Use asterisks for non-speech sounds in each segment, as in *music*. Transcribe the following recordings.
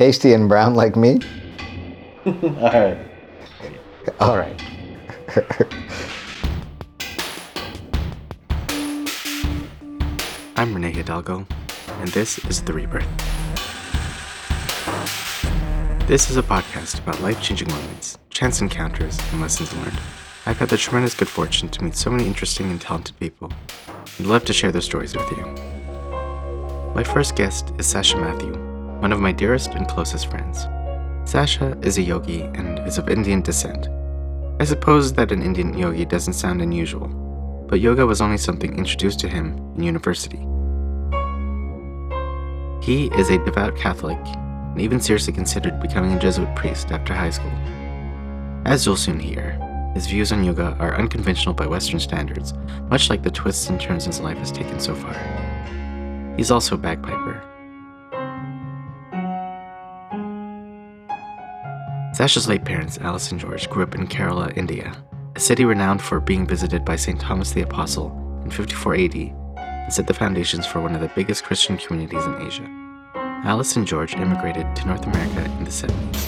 Tasty and brown like me? *laughs* All right. All right. I'm Renee Hidalgo, and this is The Rebirth. This is a podcast about life changing moments, chance encounters, and lessons learned. I've had the tremendous good fortune to meet so many interesting and talented people, and love to share their stories with you. My first guest is Sacha Mathew, one of my dearest and closest friends. Sacha is a yogi and is of Indian descent. I suppose that an Indian yogi doesn't sound unusual, but yoga was only something introduced to him in university. He is a devout Catholic and even seriously considered becoming a Jesuit priest after high school. As you'll soon hear, his views on yoga are unconventional by Western standards, much like the twists and turns his life has taken so far. He's also a bagpiper. Sacha's late parents, Alice and George, grew up in Kerala, India, a city renowned for being visited by St. Thomas the Apostle in 54 AD and set the foundations for one of the biggest Christian communities in Asia. Alice and George immigrated to North America in the 70s.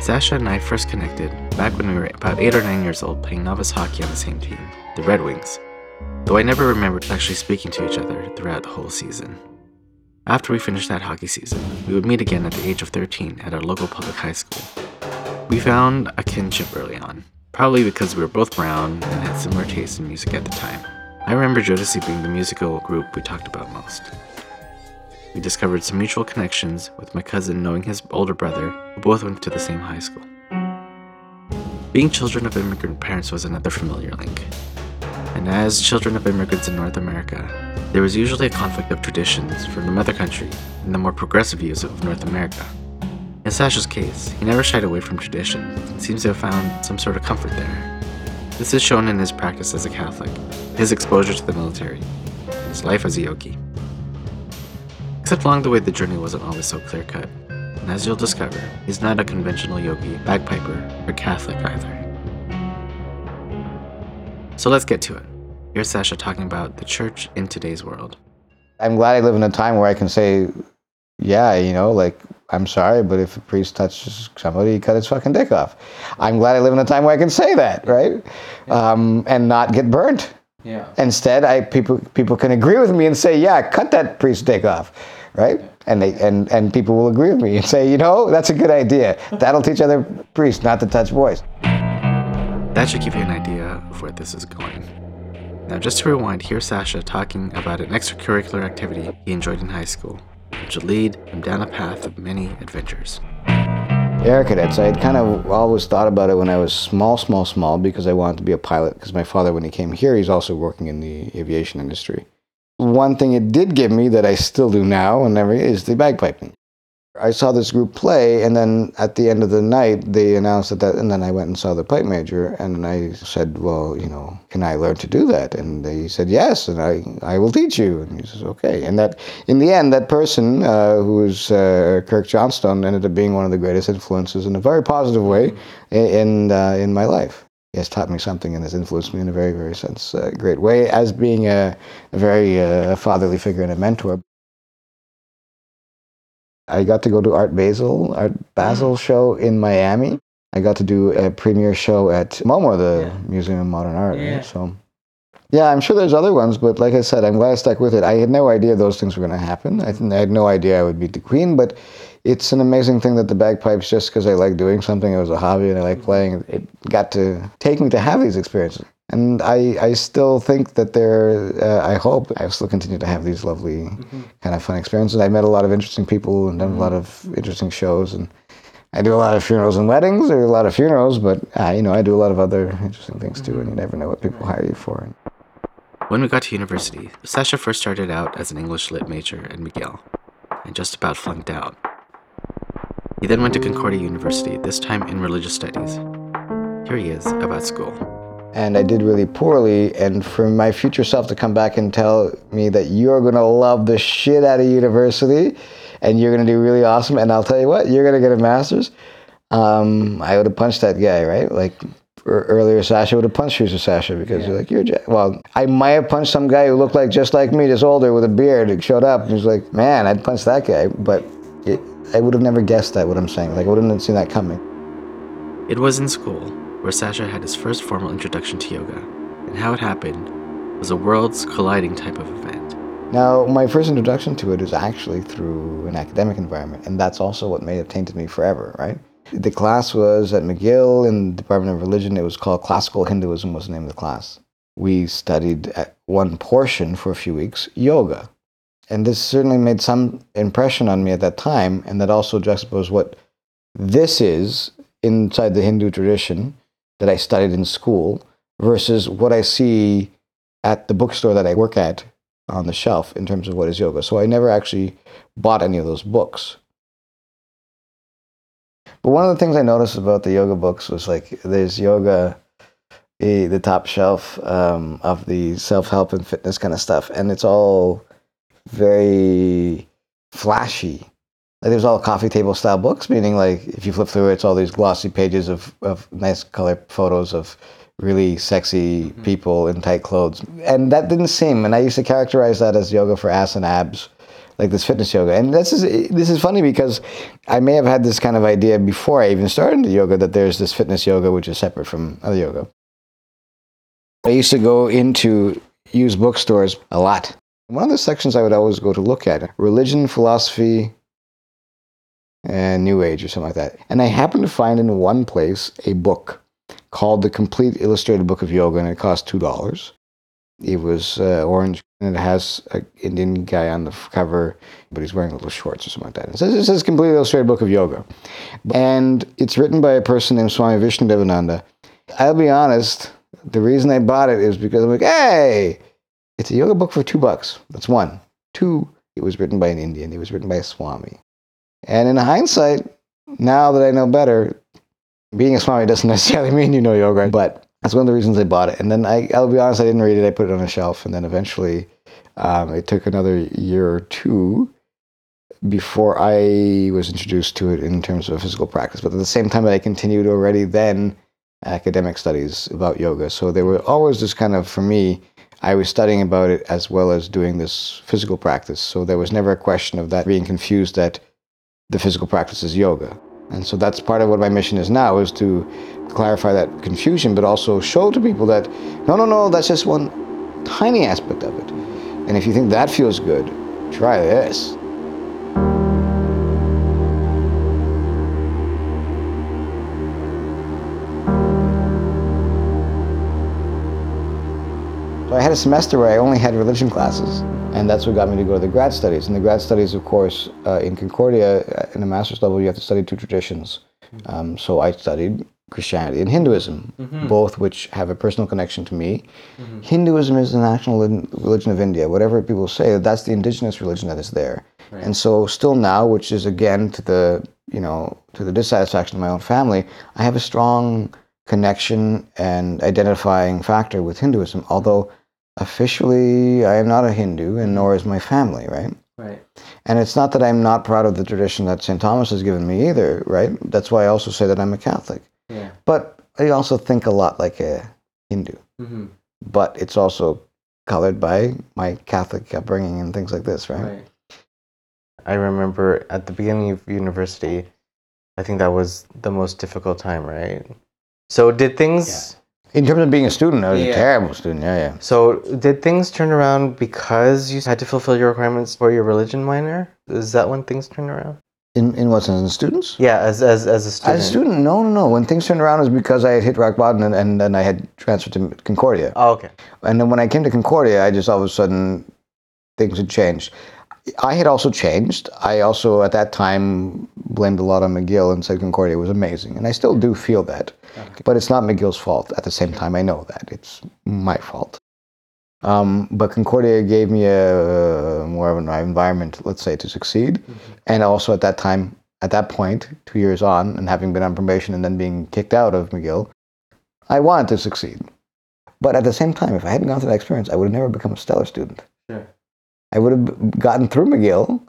Sacha and I first connected back when we were about 8 or 9 years old playing novice hockey on the same team, the Red Wings, though I never remembered actually speaking to each other throughout the whole season. After we finished that hockey season, we would meet again at the age of 13 at our local public high school. We found a kinship early on, probably because we were both brown and had similar tastes in music at the time. I remember Jodeci being the musical group we talked about most. We discovered some mutual connections with my cousin knowing his older brother, who both went to the same high school. Being children of immigrant parents was another familiar link. And as children of immigrants in North America, there was usually a conflict of traditions from the mother country and the more progressive views of North America. In Sacha's case, he never shied away from tradition and seems to have found some sort of comfort there. This is shown in his practice as a Catholic, his exposure to the military, and his life as a yogi. Except along the way, the journey wasn't always so clear cut, and as you'll discover, he's not a conventional yogi, bagpiper, or Catholic either. So let's get to it. Here's Sacha talking about the church in today's world. I'm glad I live in a time where I can say, yeah, you know, like, I'm sorry, but if a priest touches somebody, he cut his fucking dick off. I'm glad I live in a time where I can say that, right? Um, and not get burnt. Yeah. Instead, I people people can agree with me and say, yeah, cut that priest's dick off, right? And they and and people will agree with me and say, you know, that's a good idea. That'll teach other priests not to touch boys. That should give you an idea of where this is going. Now, just to rewind, here's Sacha talking about an extracurricular activity he enjoyed in high school, which would lead him down a path of many adventures. Air cadets. I had kind of always thought about it when I was small, small, small, because I wanted to be a pilot. Because my father, when he came here, he's also working in the aviation industry. One thing it did give me that I still do now and never is the bagpiping. I saw this group play, and then at the end of the night, they announced that, that and then I went and saw the pipe major, and I said, well, you know, can I learn to do that? And they said, yes, and I, I will teach you. And he says, okay. And that, in the end, that person, uh, who was uh, Kirk Johnstone, ended up being one of the greatest influences in a very positive way in, uh, in my life. He has taught me something and has influenced me in a very, very sense, uh, great way as being a, a very uh, fatherly figure and a mentor. I got to go to Art Basel, Art Basel mm. show in Miami. I got to do a premiere show at MoMA, the Yeah. Museum of Modern Art. right? Yeah. So, yeah, I'm sure there's other ones, but like I said, I'm glad I stuck with it. I had no idea those things were going to happen. I, th- I had no idea I would beat the Queen, but it's an amazing thing that the bagpipes, just because I like doing something, it was a hobby and I like mm-hmm. playing, it got to take me to have these experiences. And I, I still think that they're, uh, I hope I still continue to have these lovely kind of fun experiences. I met a lot of interesting people and done a lot of interesting shows. And I do a lot of funerals and weddings. There are a lot of funerals, but uh, you know, I do a lot of other interesting things too. And you never know what people hire you for. When we got to university, Sacha first started out as an English lit major at McGill and just about flunked out. He then went to Concordia University, this time in religious studies. Here he is about school. And I did really poorly. And for my future self to come back and tell me that you're going to love the shit out of university and you're going to do really awesome. And I'll tell you what, you're going to get a master's. Um, I would have punched that guy, right? Like er- earlier, Sacha would have punched you, Sacha, because you're like, you're, ja-" well, I might have punched some guy who looked like just like me, just older with a beard, who showed up. And he's like, man, I'd punch that guy. But it, I would have never guessed that. What I'm saying, like I wouldn't have seen that coming. It was in school where Sacha had his first formal introduction to yoga, and how it happened was a worlds colliding type of event. Now, my first introduction to it is actually through an academic environment, and that's also what may have tainted me forever, right? The class was at McGill in the Department of Religion. It was called Classical Hinduism was the name of the class. We studied at one portion for a few weeks yoga. And this certainly made some impression on me at that time, and that also juxtaposed what this is inside the Hindu tradition that I studied in school versus what I see at the bookstore that I work at on the shelf in terms of what is yoga. So I never actually bought any of those books. But one of the things I noticed about the yoga books was like there's yoga, the, the top shelf um, of the self help and fitness kind of stuff, and it's all very flashy. Like there's all coffee table style books, meaning like if you flip through it, it's all these glossy pages of, of nice color photos of really sexy Mm-hmm. people in tight clothes. And that didn't seem, and I used to characterize that as yoga for ass and abs, like this fitness yoga. And this is, this is funny because I may have had this kind of idea before I even started yoga that there's this fitness yoga which is separate from other yoga. I used to go into used bookstores a lot. One of the sections I would always go to look at religion, philosophy, and New Age or something like that. And I happened to find in one place a book called The Complete Illustrated Book of Yoga, and it cost two dollars. It was uh, orange, and it has an Indian guy on the cover, but he's wearing little shorts or something like that. It says it says Complete Illustrated Book of Yoga, and it's written by a person named Swami Vishnudevananda. I'll be honest, the reason I bought it is because I'm like, hey, it's a yoga book for two bucks. That's one. Two, it was written by an Indian. It was written by a Swami. And in hindsight, now that I know better, being a Swami doesn't *laughs* necessarily mean you know yoga, but that's one of the reasons I bought it. And then I, I'll be honest, I didn't read it. I put it on a shelf, and then eventually, um, it took another year or two before I was introduced to it in terms of physical practice. But at the same time, I continued already then academic studies about yoga. So there were always this kind of, for me, I was studying about it as well as doing this physical practice. So there was never a question of that being confused that the physical practice is yoga. And so that's part of what my mission is now is to clarify that confusion, but also show to people that no, no, no, that's just one tiny aspect of it. And if you think that feels good, try this. Semester where I only had religion classes, and that's what got me to go to the grad studies. And the grad studies, of course, uh, in Concordia, uh, in a master's level, you have to study two traditions. Um, so I studied Christianity and Hinduism, both which have a personal connection to me. Hinduism is the national religion of India. Whatever people say, that's the indigenous religion that is there. And so, still now, which is again to the you know to the dissatisfaction of my own family, I have a strong connection and identifying factor with Hinduism. Although officially, I am not a Hindu, and nor is my family, right? Right. And it's not that I'm not proud of the tradition that St. Thomas has given me either, right? That's why I also say that I'm a Catholic. Yeah. But I also think a lot like a Hindu. Mm-hmm. But it's also colored by my Catholic upbringing and things like this, right? Right. I remember at the beginning of university, I think that was the most difficult time, right? So did things In terms of being a student, I was Yeah. a terrible student. Yeah, yeah. so did things turn around because you had to fulfill your requirements for your religion minor? Is that when things turned around? In in what sense? In students? Yeah, as as as a student. As a student, no, no, no. When things turned around, it was because I had hit rock bottom and, and then I had transferred to Concordia. Oh, okay. And then when I came to Concordia, I just all of a sudden things had changed. I had also changed. I also at that time blamed a lot on McGill and said Concordia was amazing, and I still do feel that. But it's not McGill's fault. At the same time, I know that it's my fault. Um, but Concordia gave me a more of an environment, let's say, to succeed, and also at that time, at that point, two years on, and having been on probation and then being kicked out of McGill, I wanted to succeed. But at the same time, if I hadn't gone through that experience, I would have never become a stellar student. Sure. I would have gotten through McGill.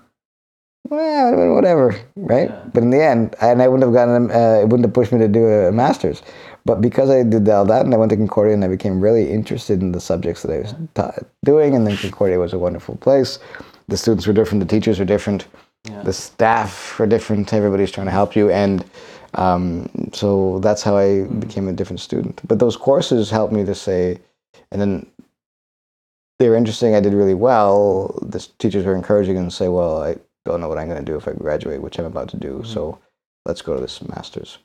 Well, whatever, right? Yeah. But in the end, and I wouldn't have gotten, uh, it wouldn't have pushed me to do a master's. But because I did all that, and I went to Concordia, and I became really interested in the subjects that I was ta- doing, and then Concordia was a wonderful place. The students were different, the teachers were different, Yeah. the staff were different. Everybody's trying to help you, and um, so that's how I became a different student. But those courses helped me to say, and then they were interesting. I did really well. The teachers were encouraging and say, "Well, I don't know what I'm going to do if I graduate, which I'm about to do. So mm-hmm. let's go to this master's."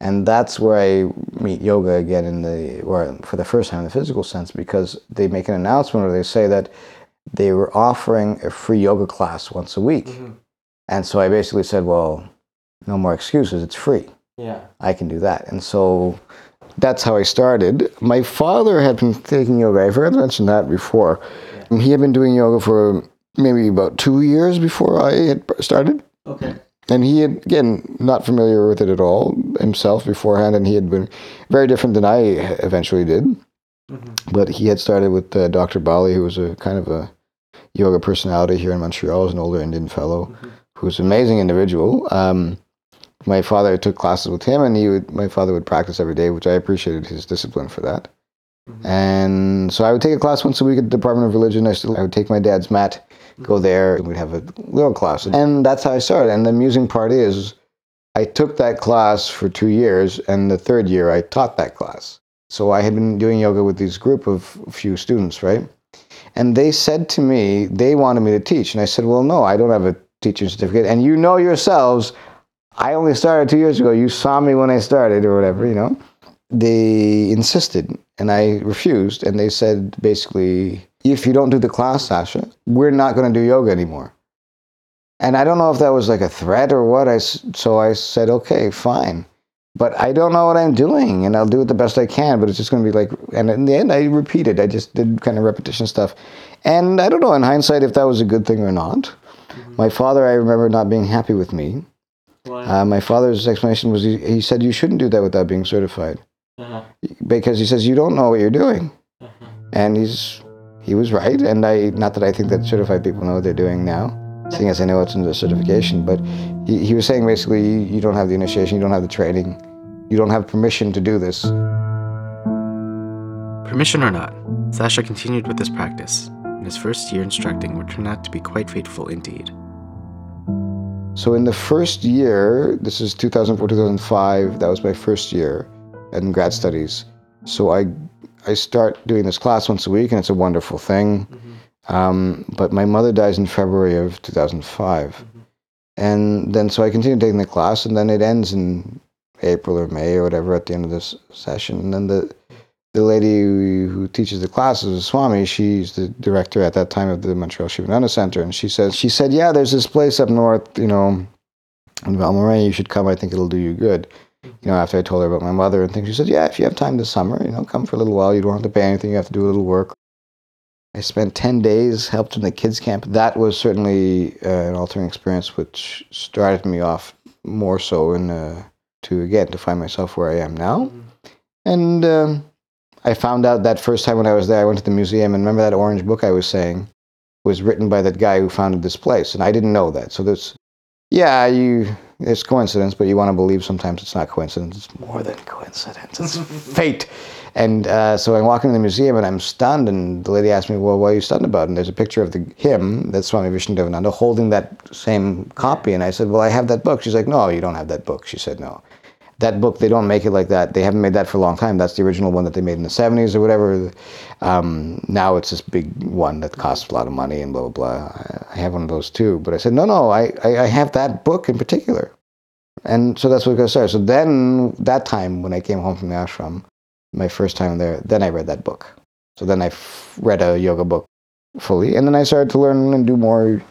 And that's where I meet yoga again in the, or for the first time in the physical sense, because they make an announcement or they say that they were offering a free yoga class once a week. Mm-hmm. And so I basically said, well, no more excuses. It's free. Yeah. I can do that. And so that's how I started. My father had been taking yoga. I forgot to mention that before. He had been doing yoga for maybe about two years before I had started. Okay. And he had, again, not familiar with it at all himself beforehand. And he had been very different than I eventually did. But he had started with uh, Dr. Bali, who was a kind of a yoga personality here in Montreal, as an older Indian fellow, who was an amazing individual. Um, my father took classes with him, and he would. My father would practice every day, which I appreciated his discipline for that. Mm-hmm. And so I would take a class once a week at the Department of Religion. I still I would take my dad's mat, go mm-hmm. there, and we'd have a little class, and that's how I started. And the amusing part is, I took that class for two years, and the third year I taught that class. So I had been doing yoga with this group of few students, right? And they said to me they wanted me to teach, and I said, "Well, no, I don't have a teaching certificate, and you know yourselves, I only started two years ago. You saw me when I started, or whatever, you know." They insisted, and I refused, and they said basically, "If you don't do the class, Sacha, we're not going to do yoga anymore." And I don't know if that was like a threat or what. I, so I said, "Okay, fine." but I don't know what I'm doing, and I'll do it the best I can. But it's just going to be like, and in the end, I repeated. I just did kind of repetition stuff, and I don't know in hindsight if that was a good thing or not. Mm-hmm. My father, I remember not being happy with me. Uh, my father's explanation was he, he said you shouldn't do that without being certified because he says you don't know what you're doing, and he's he was right. And I not that I think that certified people know what they're doing now, seeing as I know it's in the certification, but he, he was saying basically you, you don't have the initiation, you don't have the training, you don't have permission to do this. Permission or not, Sacha continued with this practice, and his first year instructing would turn out to be quite fateful indeed. So in the first year, this is 2004, 2005, that was my first year in grad studies. So I, I start doing this class once a week, and it's a wonderful thing. Um, but my mother dies in February of 2005. And then so I continue taking the class, and then it ends in April or May or whatever at the end of this session. And then the the lady who, teaches the classes, is Swami, she's the director at that time of the Montreal Sivananda Center, and she says she said, "Yeah, there's this place up north, you know, in Val-Morin. You should come. I think it'll do you good." You know, after I told her about my mother and things, she said, "Yeah, if you have time this summer, you know, come for a little while. You don't have to pay anything. You have to do a little work." I spent 10 days, helped in the kids' camp. That was certainly uh, an altering experience, which started me off more so in, uh, to, again, to find myself where I am now. And um, I found out that first time when I was there, I went to the museum, and remember that orange book I was saying was written by that guy who founded this place, and I didn't know that. So there's, yeah, you, it's coincidence, but you want to believe sometimes it's not coincidence. It's more than coincidence. It's *laughs* fate. And uh, so I walk into the museum and I'm stunned, and the lady asked me, "Well, what are you stunned about?" And there's a picture of the him, that's Swami Vishnudevananda, holding that same copy. And I said, "Well, I have that book." She's like, "No, you don't have that book." She said, "No." That book, they don't make it like that. They haven't made that for a long time. That's the original one that they made in the 70s or whatever. Um, now it's this big one that costs a lot of money and blah, blah, blah. I have one of those too. But I said, no, no, I, I, I have that book in particular. And so that's what got started. So then, that time when I came home from the ashram, my first time there, then I read that book. So then I f- read a yoga book fully. And then I started to learn and do more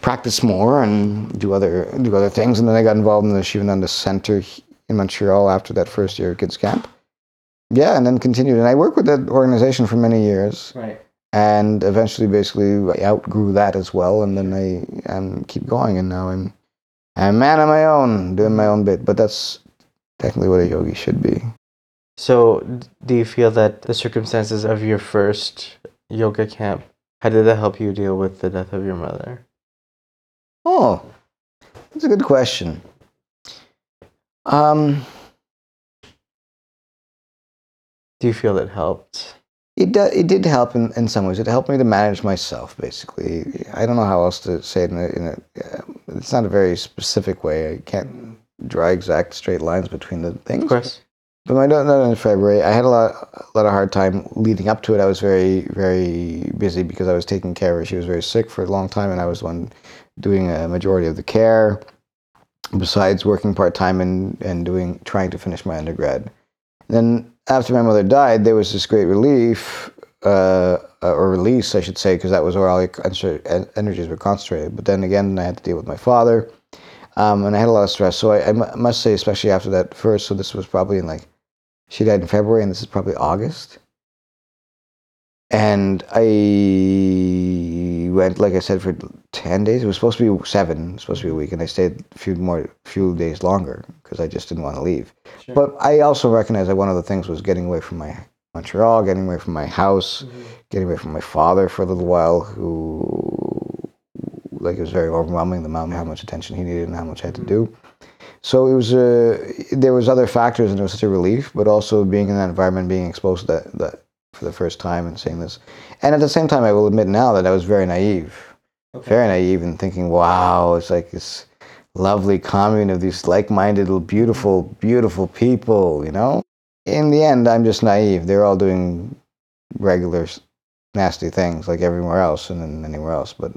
practice more and do other do other things. And then I got involved in the Sivananda Center in Montreal after that first year at kids camp. Yeah, and then continued. And I worked with that organization for many years, Right. and eventually, basically, I outgrew that as well. And then I um, keep going, and now I'm I'm a man on my own, doing my own bit. But that's technically what a yogi should be. So, do you feel that the circumstances of your first yoga camp, how did that help you deal with the death of your mother? Oh, that's a good question. Um, Do you feel it helped? It do, it did help in, in some ways. It helped me to manage myself, basically. I don't know how else to say it in a, in a uh, it's not a very specific way. I can't draw exact straight lines between the things. Of course. But my not in February, I had a lot, a lot of hard time leading up to it. I was very, very busy because I was taking care of her. She was very sick for a long time, and I was the one doing a majority of the care. Besides working part time and and doing trying to finish my undergrad. Then after my mother died, there was this great relief uh, or release, I should say, because that was where all the energies were concentrated. But then again, I had to deal with my father, um, and I had a lot of stress. So I, I must say, especially after that first, so this was probably in like she died in February, and this is probably August. And I went, like I said, for ten days. It was supposed to be seven, it was supposed to be a week, and I stayed a few more, few days longer because I just didn't want to leave. Sure. But I also recognized that one of the things was getting away from my Montreal, getting away from my house, mm-hmm. getting away from my father for a little while, who like it was very overwhelming the amount how much attention he needed and how much I had to mm-hmm. do. So it was a, there was other factors and it was such a relief, but also being in that environment, being exposed to that, that for the first time and seeing this. And at the same time, I will admit now that I was very naive, okay. very naive, and thinking, "Wow, it's like this lovely commune of these like-minded, beautiful, beautiful people." You know. In the end, I'm just naive. They're all doing regular, nasty things like everywhere else and anywhere else, but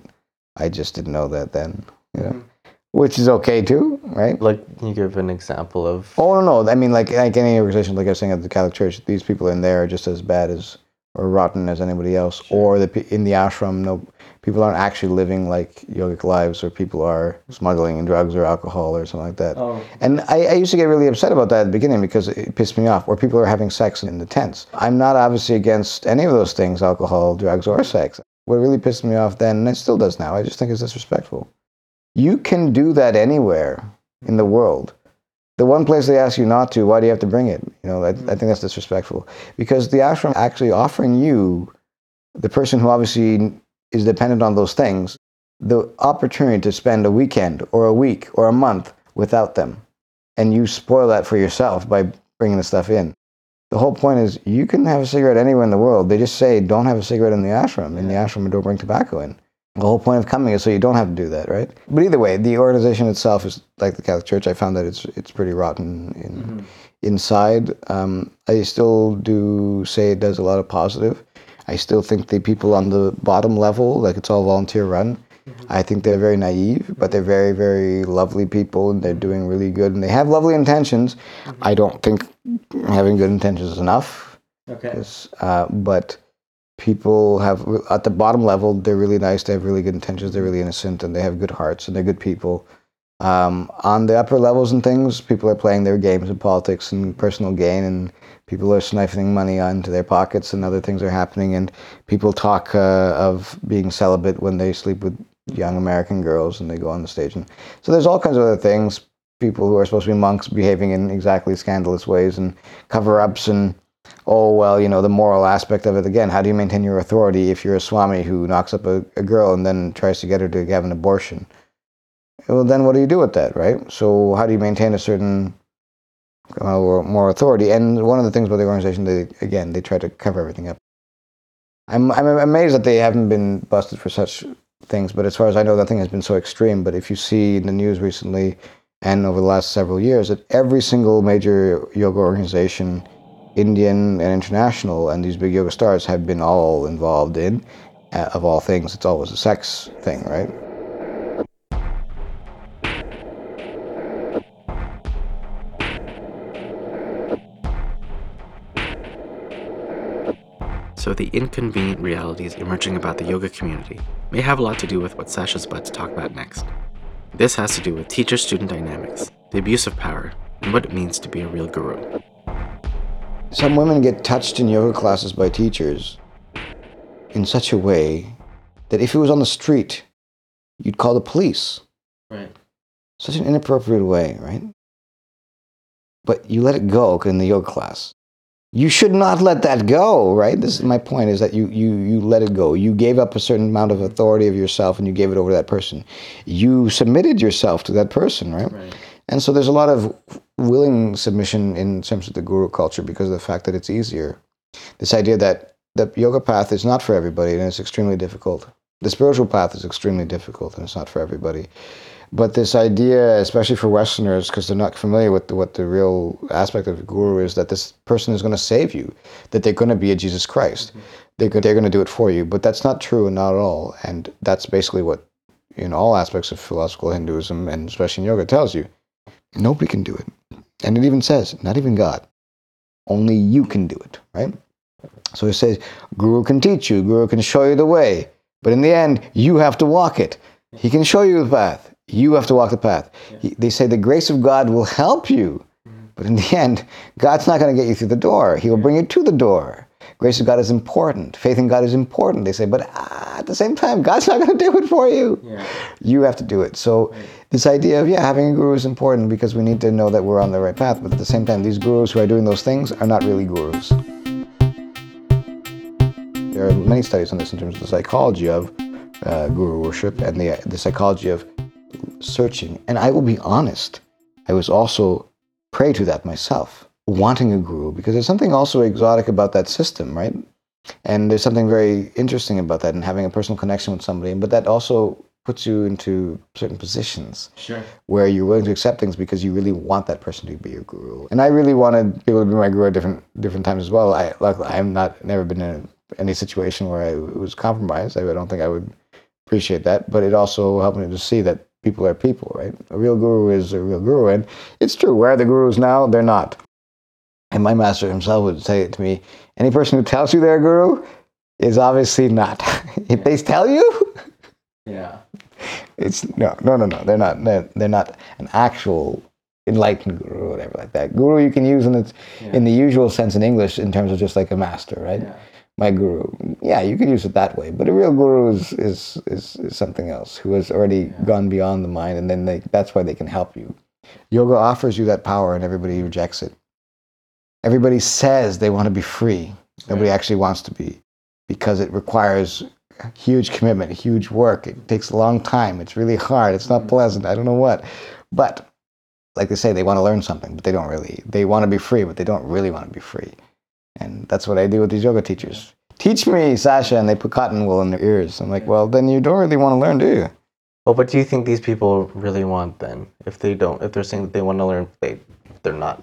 I just didn't know that then. You know. Mm-hmm which is okay too, right? Like, can you give an example of? Oh no, no. I mean, like like any organization, like I was saying at the Catholic Church, these people in there are just as bad as or rotten as anybody else. Sure. Or the in the ashram, no, people aren't actually living like yogic lives, or people are smuggling in drugs or alcohol or something like that. Oh. And I, I used to get really upset about that at the beginning because it pissed me off. Or people are having sex in the tents. I'm not obviously against any of those things, alcohol, drugs, or sex. What really pissed me off then, and it still does now, I just think it's disrespectful. You can do that anywhere in the world. The one place they ask you not to, why do you have to bring it? You know, I, I hmm. think that's disrespectful. Because the ashram actually offering you, the person who obviously is dependent on those things, the opportunity to spend a weekend or a week or a month without them. And you spoil that for yourself by bringing the stuff in. The whole point is you can have a cigarette anywhere in the world. They just say don't have a cigarette in the ashram. In the ashram, don't bring tobacco in. The whole point of coming is so you don't have to do that, right? But either way, the organization itself is like the Catholic Church. I found that it's it's pretty rotten in, mm-hmm. inside. Um, I still do say it does a lot of positive. I still think the people on the bottom level, like it's all volunteer run, mm-hmm. I think they're very naive, but they're very, very lovely people and they're doing really good and they have lovely intentions. Mm-hmm. I don't think having good intentions is enough. Okay. Uh, but people have at the bottom level they're really nice they have really good intentions they're really innocent and they have good hearts and they're good people. Um, on the upper levels and things people are playing their games of politics and personal gain and people are siphoning money onto their pockets and other things are happening and people talk uh, of being celibate when they sleep with young american girls and they go on the stage and so there's all kinds of other things. People who are supposed to be monks behaving in exactly scandalous ways and cover-ups and oh well you know the moral aspect of it again how do you maintain your authority if you're a swami who knocks up a, a girl and then tries to get her to have an abortion? Well then what do you do with that right? So how do you maintain a certain uh, more authority? And one of the things about the organization they again they try to cover everything up. I'm, I'm amazed that they haven't been busted for such things but as far as i know nothing has been so extreme. But if you see in the news recently and over the last several years that every single major yoga organization Indian and international, and these big yoga stars have been all involved in. Uh, of all things, it's always a sex thing, right? So, the inconvenient realities emerging about the yoga community may have a lot to do with what Sacha's about to talk about next. This has to do with teacher student dynamics, the abuse of power, and what it means to be a real guru. Some women get touched in yoga classes by teachers in such a way that if it was on the street, you'd call the police. Right. Such an inappropriate way, right? But you let it go in the yoga class. You should not let that go, right? This is my point is that you, you, you let it go. You gave up a certain amount of authority of yourself and you gave it over to that person. You submitted yourself to that person, right? right. And so there's a lot of willing submission in terms of the guru culture because of the fact that it's easier. This idea that the yoga path is not for everybody and it's extremely difficult. The spiritual path is extremely difficult and it's not for everybody. But this idea, especially for Westerners, because they're not familiar with the, what the real aspect of a guru is, that this person is going to save you, that they're going to be a Jesus Christ. Mm-hmm. They're, they're going to do it for you. But that's not true and not at all. And that's basically what, in all aspects of philosophical Hinduism, and especially in yoga, tells you. Nobody can do it. And it even says, not even God. Only you can do it, right? So it says, Guru can teach you, Guru can show you the way. But in the end, you have to walk it. He can show you the path. You have to walk the path. He- they say the grace of God will help you. Mm-hmm. But in the end, God's not going to get you through the door. He will bring you to the door. Grace of God is important. Faith in God is important. They say, but ah, at the same time, God's not going *laughs* to do it for you. Yeah. You have to do it. So this idea of yeah, having a guru is important because we need to know that we're on the right path. But at the same time, these gurus who are doing those things are not really gurus. There are many studies on this in terms of the psychology of uh, guru worship and the the psychology of searching. And I will be honest, I was also prey to that myself, wanting a guru because there's something also exotic about that system, right? And there's something very interesting about that and having a personal connection with somebody. But that also puts you into certain positions Sure. where you're willing to accept things because you really want that person to be your guru. And I really wanted people to be my guru at different different times as well. I luckily I'm not never been in any situation where I was compromised. I don't think I would appreciate that. But it also helped me to see that people are people, right? A real guru is a real guru, and it's true. Where are the gurus now? They're not. And my master himself would say it to me: any person who tells you they're a guru is obviously not. *laughs* if they tell you, Yeah. it's no, no, no, no. They're not. They're, they're not an actual enlightened guru or whatever like that. Guru you can use in its in the usual sense in English in terms of just like a master, right? Yeah. My guru. Yeah, you could use it that way. But a real guru is is, is, is something else who has already gone beyond the mind, and then they, that's why they can help you. Yoga offers you that power, and everybody rejects it. Everybody says they want to be free. Nobody actually wants to be because it requires huge commitment, huge work. It takes a long time. It's really hard. It's not mm. pleasant. I don't know what. But like they say, they want to learn something, but they don't really. They want to be free, but they don't really want to be free. And that's what I do with these yoga teachers. Teach me, Sacha, and they put cotton wool in their ears. I'm like, well, then you don't really want to learn, do you? Well, what do you think these people really want then? If they don't, if they're saying that they want to learn, they they're not.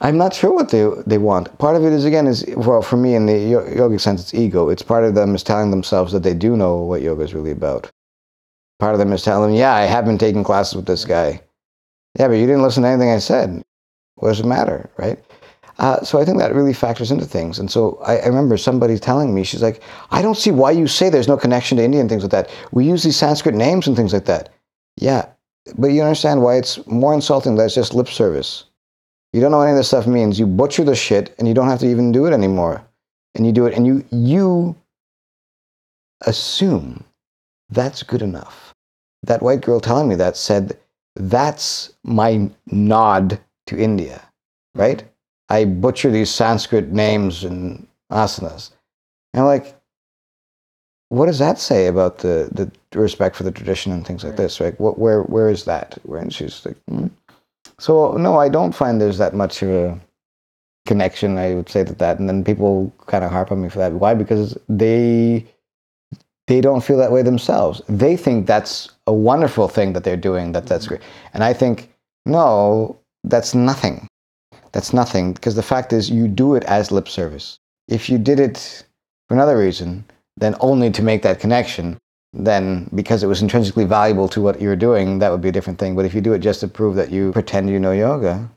I'm not sure what they they want. Part of it is again is well for me in the yogic sense it's ego. It's part of them is telling themselves that they do know what yoga is really about. Part of them is telling them, yeah, I have been taking classes with this guy. Yeah, but you didn't listen to anything I said. What does it matter, right? Uh, so I think that really factors into things. And so I, I remember somebody telling me, she's like, I don't see why you say there's no connection to India and things like that. We use these Sanskrit names and things like that. Yeah, but you understand why it's more insulting that it's just lip service. You don't know what any of this stuff means. You butcher the shit and you don't have to even do it anymore. And you do it and you you assume that's good enough. That white girl telling me that said that's my nod to India, right? I butcher these Sanskrit names and asanas. And I'm like, what does that say about the, the respect for the tradition and things like this, right? What, where, where is that? Where, and she's like, hmm. So no, I don't find there's that much of a connection. I would say that that, and then people kind of harp on me for that. Why? Because they they don't feel that way themselves. They think that's a wonderful thing that they're doing. That that's mm-hmm. great, and I think no, that's nothing. That's nothing because the fact is you do it as lip service. If you did it for another reason, then only to make that connection, then because it was intrinsically valuable to what you were doing, that would be a different thing. But if you do it just to prove that you pretend you know yoga,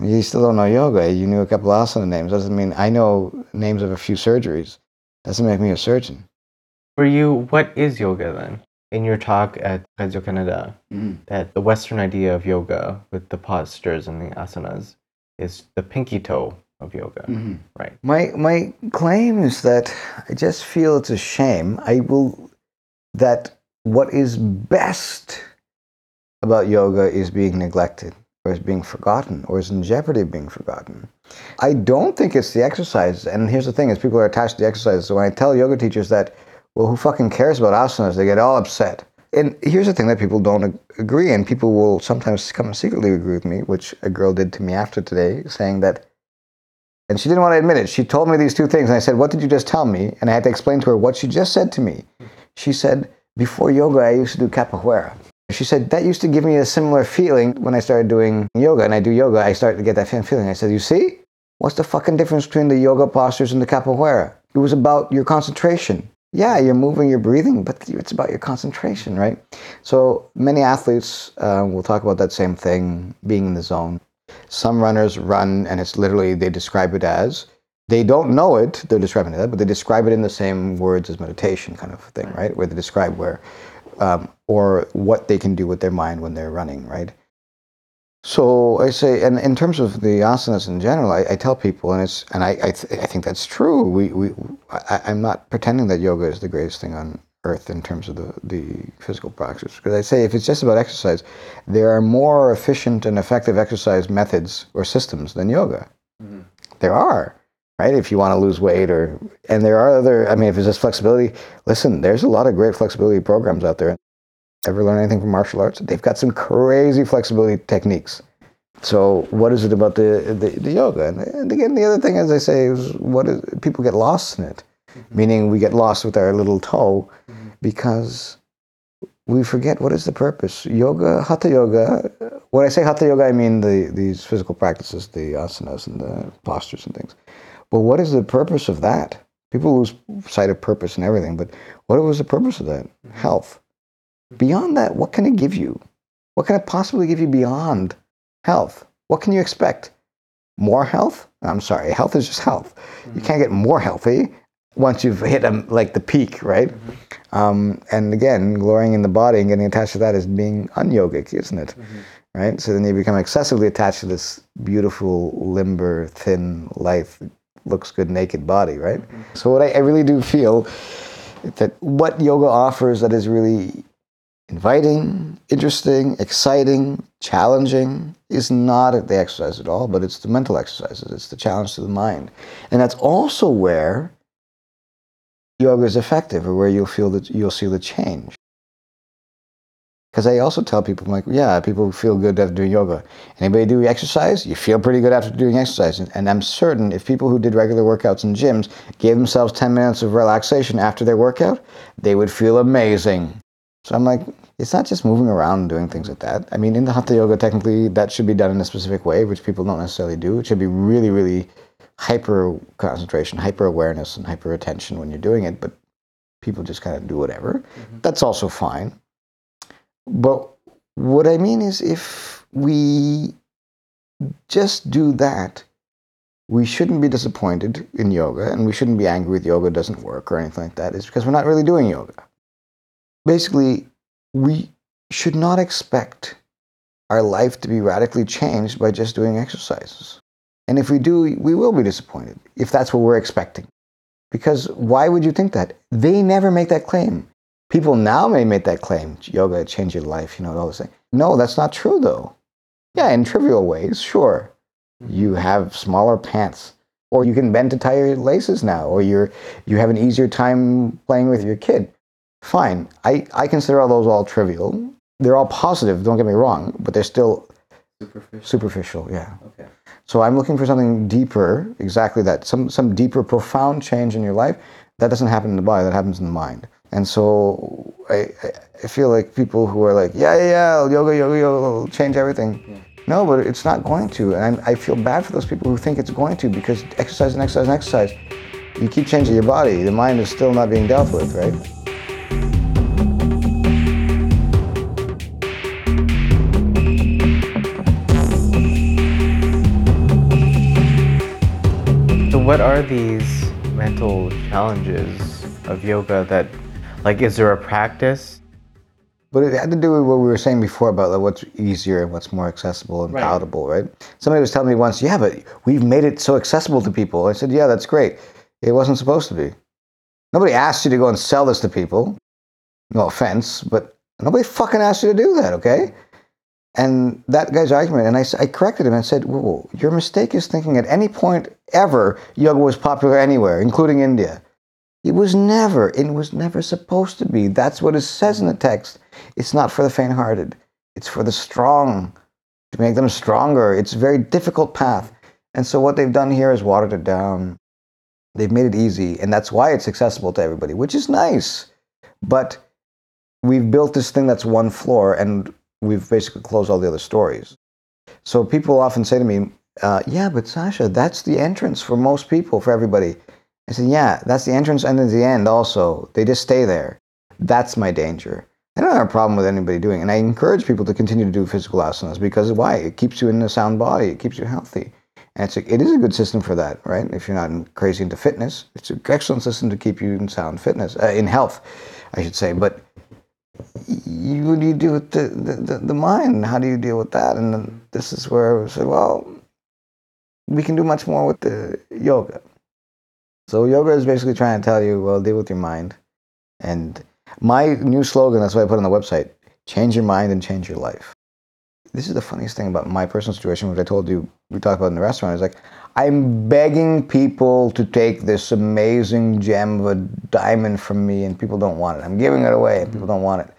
you still don't know yoga. You knew a couple of asana names. Doesn't mean I know names of a few surgeries. Doesn't make me a surgeon. For you, what is yoga then? In your talk at Radio Canada, mm-hmm. that the Western idea of yoga with the postures and the asanas is the pinky toe of yoga, mm-hmm. right? My my claim is that I just feel it's a shame. I will that what is best about yoga is being neglected or is being forgotten or is in jeopardy of being forgotten. I don't think it's the exercise. And here's the thing is people are attached to the exercise. So when I tell yoga teachers that, well, who fucking cares about asanas? They get all upset. And here's the thing that people don't agree, and people will sometimes come and secretly agree with me, which a girl did to me after today, saying that And she didn't want to admit it. She told me these two things. And I said, What did you just tell me? And I had to explain to her what she just said to me. She said, Before yoga, I used to do capoeira. She said, That used to give me a similar feeling when I started doing yoga. And I do yoga, I started to get that feeling. I said, You see? What's the fucking difference between the yoga postures and the capoeira? It was about your concentration. Yeah, you're moving, you're breathing, but it's about your concentration, right? So many athletes uh, will talk about that same thing, being in the zone. Some runners run, and it's literally, they describe it as, they don't know it, they're describing it, but they describe it in the same words as meditation kind of thing, right? Where they describe where, um, or what they can do with their mind when they're running, right? So I say, and in terms of the asanas in general, I, I tell people, and it's, and I, I, th- I think that's true. We, we, I, I'm not pretending that yoga is the greatest thing on earth in terms of the, the physical practice. Because I say, if it's just about exercise, there are more efficient and effective exercise methods or systems than yoga. Mm-hmm. There are, right? If you want to lose weight, or and there are other. I mean, if it's just flexibility, listen, there's a lot of great flexibility programs out there ever learn anything from martial arts? They've got some crazy flexibility techniques. So what is it about the, the, the yoga? And, and, again, the other thing, as I say, is what is, people get lost in it, mm-hmm. meaning we get lost with our little toe mm-hmm. because we forget what is the purpose. Yoga, hatha yoga. When I say hatha yoga, I mean the, these physical practices, the asanas and the postures and things. But what is the purpose of that? People lose sight of purpose and everything. But what was the purpose of that? Mm-hmm. Health Beyond that, what can it give you? What can it possibly give you beyond health? What can you expect? More health? I'm sorry, health is just health. Mm-hmm. You can't get more healthy once you've hit um, like the peak, right? Mm-hmm. Um, and again, glorying in the body and getting attached to that is being unyogic, isn't it? Mm-hmm. Right? So then you become excessively attached to this beautiful, limber, thin, lithe, looks good naked body, right? Mm-hmm. So what I, I really do feel that what yoga offers that is really inviting, interesting, exciting, challenging is not the exercise at all, but it's the mental exercises. It's the challenge to the mind. And that's also where yoga is effective or where you'll feel that you'll see the change. Because I also tell people, I'm like, yeah, people feel good after doing yoga. Anybody do exercise? You feel pretty good after doing exercise. And I'm certain if people who did regular workouts in gyms gave themselves 10 minutes of relaxation after their workout, they would feel amazing. So I'm like, it's not just moving around and doing things like that. I mean, in the hatha yoga, technically, that should be done in a specific way, which people don't necessarily do. It should be really, really hyper concentration, hyper awareness, and hyper attention when you're doing it. But people just kind of do whatever. Mm-hmm. That's also fine. But what I mean is, if we just do that, we shouldn't be disappointed in yoga, and we shouldn't be angry with yoga doesn't work or anything like that. It's because we're not really doing yoga basically, we should not expect our life to be radically changed by just doing exercises. And if we do, we will be disappointed if that's what we're expecting. Because why would you think that? They never make that claim. People now may make that claim yoga change your life, you know, all this thing. No, that's not true though. Yeah, in trivial ways, sure. You have smaller pants, or you can bend to tie your laces now, or you're, you have an easier time playing with your kid. Fine. I, I consider all those all trivial. They're all positive, don't get me wrong, but they're still superficial. Superficial, yeah. Okay. So I'm looking for something deeper, exactly that. Some some deeper, profound change in your life. That doesn't happen in the body, that happens in the mind. And so I, I feel like people who are like, yeah, yeah, yeah, yoga, yoga, yoga will change everything. Yeah. No, but it's not going to. And I'm, I feel bad for those people who think it's going to because exercise and exercise and exercise, you keep changing your body. The mind is still not being dealt with, right? So, what are these mental challenges of yoga that, like, is there a practice? But it had to do with what we were saying before about like, what's easier and what's more accessible and right. palatable, right? Somebody was telling me once, yeah, but we've made it so accessible to people. I said, yeah, that's great. It wasn't supposed to be. Nobody asked you to go and sell this to people. No offense, but nobody fucking asked you to do that, okay? And that guy's argument, and I, I corrected him and said, whoa, your mistake is thinking at any point ever yoga was popular anywhere, including India. It was never. It was never supposed to be. That's what it says in the text. It's not for the faint-hearted. It's for the strong, to make them stronger. It's a very difficult path. And so what they've done here is watered it down. They've made it easy, and that's why it's accessible to everybody, which is nice. But we've built this thing that's one floor, and we've basically closed all the other stories. So people often say to me, uh, "Yeah, but Sacha, that's the entrance for most people, for everybody." I said, "Yeah, that's the entrance and then the end. Also, they just stay there. That's my danger." I don't have a problem with anybody doing it. And I encourage people to continue to do physical asanas because why? It keeps you in a sound body, it keeps you healthy. And it's a, it is a good system for that, right? If you're not crazy into fitness, it's an excellent system to keep you in sound fitness, uh, in health, I should say. But you, what do you do with the, the, the mind? How do you deal with that? And this is where I said, well, we can do much more with the yoga. So yoga is basically trying to tell you, well, deal with your mind. And my new slogan, that's what I put on the website change your mind and change your life. This is the funniest thing about my personal situation, which I told you we talked about in the restaurant. Is like, I'm begging people to take this amazing gem of a diamond from me, and people don't want it. I'm giving it away, and people don't want it.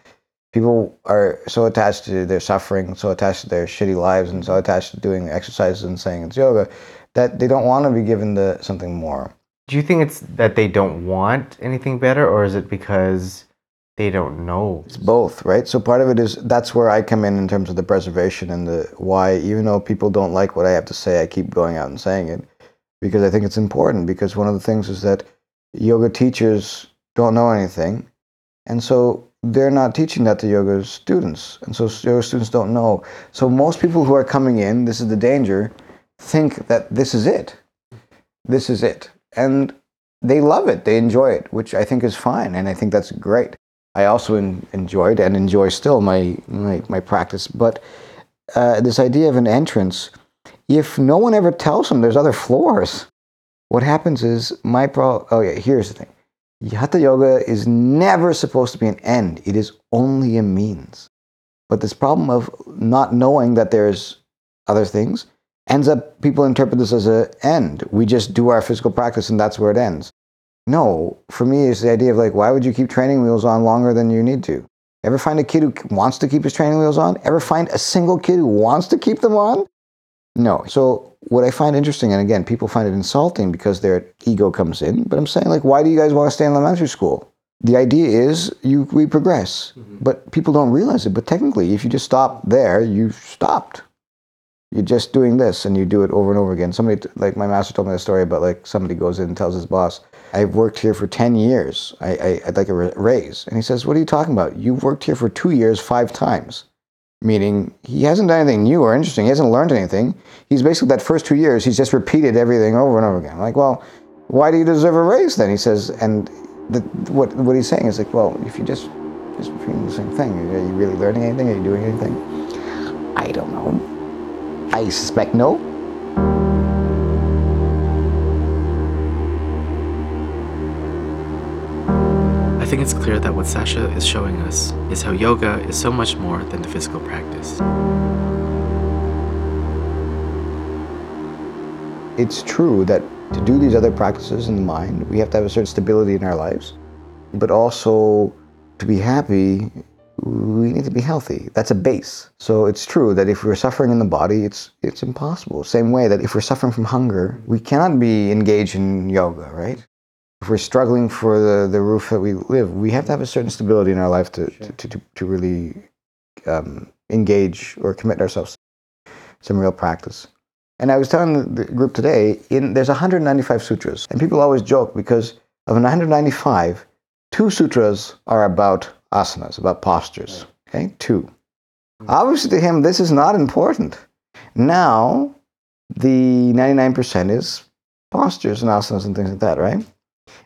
People are so attached to their suffering, so attached to their shitty lives, and so attached to doing exercises and saying it's yoga that they don't want to be given the something more. Do you think it's that they don't want anything better, or is it because they don't know. It's both, right? So part of it is that's where I come in in terms of the preservation and the why, even though people don't like what I have to say, I keep going out and saying it because I think it's important. Because one of the things is that yoga teachers don't know anything. And so they're not teaching that to yoga students. And so yoga students don't know. So most people who are coming in, this is the danger, think that this is it. This is it. And they love it, they enjoy it, which I think is fine. And I think that's great. I also in, enjoyed and enjoy still my, my, my practice. But uh, this idea of an entrance, if no one ever tells them there's other floors, what happens is my pro. Oh yeah, here's the thing: Hatha yoga is never supposed to be an end. It is only a means. But this problem of not knowing that there's other things ends up people interpret this as an end. We just do our physical practice and that's where it ends. No, for me, it's the idea of like, why would you keep training wheels on longer than you need to? Ever find a kid who wants to keep his training wheels on? Ever find a single kid who wants to keep them on? No. So what I find interesting, and again, people find it insulting because their ego comes in, but I'm saying like, why do you guys want to stay in elementary school? The idea is you we progress, mm-hmm. but people don't realize it. But technically, if you just stop there, you stopped. You're just doing this, and you do it over and over again. Somebody, like my master, told me a story about like somebody goes in and tells his boss, I've worked here for 10 years. I, I, would like a raise. And he says, What are you talking about? You've worked here for two years, five times. Meaning, he hasn't done anything new or interesting. He hasn't learned anything. He's basically, that first two years, he's just repeated everything over and over again. I'm like, well, why do you deserve a raise then? He says, and the, what, what he's saying is like, well, if you just, just repeating the same thing, are you really learning anything? Are you doing anything? I don't know. I suspect no. I think it's clear that what Sacha is showing us is how yoga is so much more than the physical practice. It's true that to do these other practices in the mind, we have to have a certain stability in our lives, but also to be happy, we need to be healthy. That's a base. So it's true that if we're suffering in the body, it's it's impossible. Same way that if we're suffering from hunger, we cannot be engaged in yoga, right? if we're struggling for the, the roof that we live, we have to have a certain stability in our life to, sure. to, to, to, really um, engage or commit ourselves to some real practice. And I was telling the group today, in, there's 195 sutras. And people always joke because of 195, two sutras are about asanas, about postures. Okay, 2 mm-hmm. Obviously, to him, this is not important. Now, the 99% is postures and asanas and things like that, right?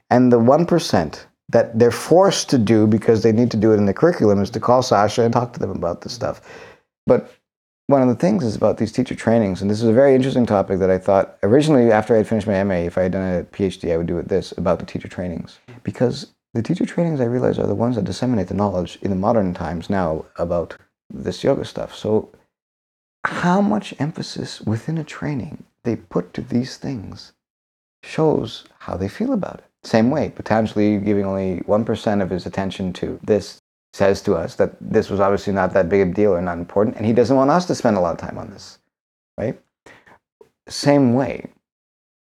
And the 1% that they're forced to do because they need to do it in the curriculum is to call Sacha and talk to them about this stuff. But one of the things is about these teacher trainings, and this is a very interesting topic that I thought originally after I had finished my MA, if I had done a PhD, I would do it this about the teacher trainings. Because the teacher trainings I realize are the ones that disseminate the knowledge in the modern times now about this yoga stuff. So how much emphasis within a training they put to these things shows how they feel about it. Same way, Patanjali giving only 1% of his attention to this says to us that this was obviously not that big a deal or not important, and he doesn't want us to spend a lot of time on this, right? same way.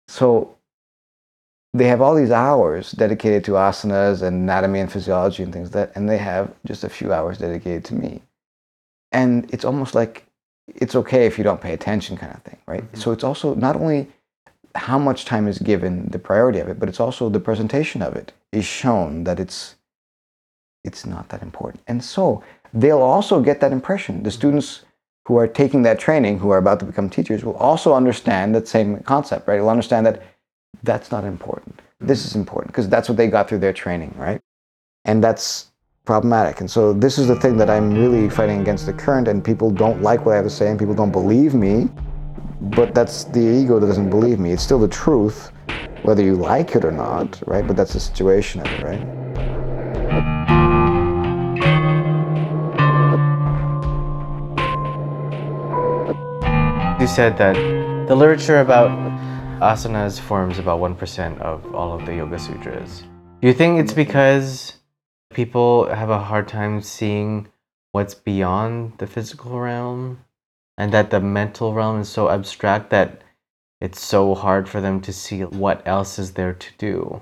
So they have all these hours dedicated to asanas and anatomy and physiology and things like that, and they have just a few hours dedicated to me. And it's almost like it's okay if you don't pay attention, kind of thing, right? Mhm. So it's also not only how much time is given, the priority of it, but it's also the presentation of it is shown that it's it's not that important. And so they'll also get that impression. The students who are taking that training, who are about to become teachers, will also understand that same concept, right? Will understand that that's not important. This is important because that's what they got through their training, right? And that's problematic. And so this is the thing that I'm really fighting against the current, and people don't like what I have to say, and people don't believe me. But that's the ego that doesn't believe me. It's still the truth, whether you like it or not, right? But that's the situation of it, right? You said that the literature about asanas forms about 1% of all of the Yoga Sutras. Do you think it's because people have a hard time seeing what's beyond the physical realm and that the mental realm is so abstract that it's so hard for them to see what else is there to do?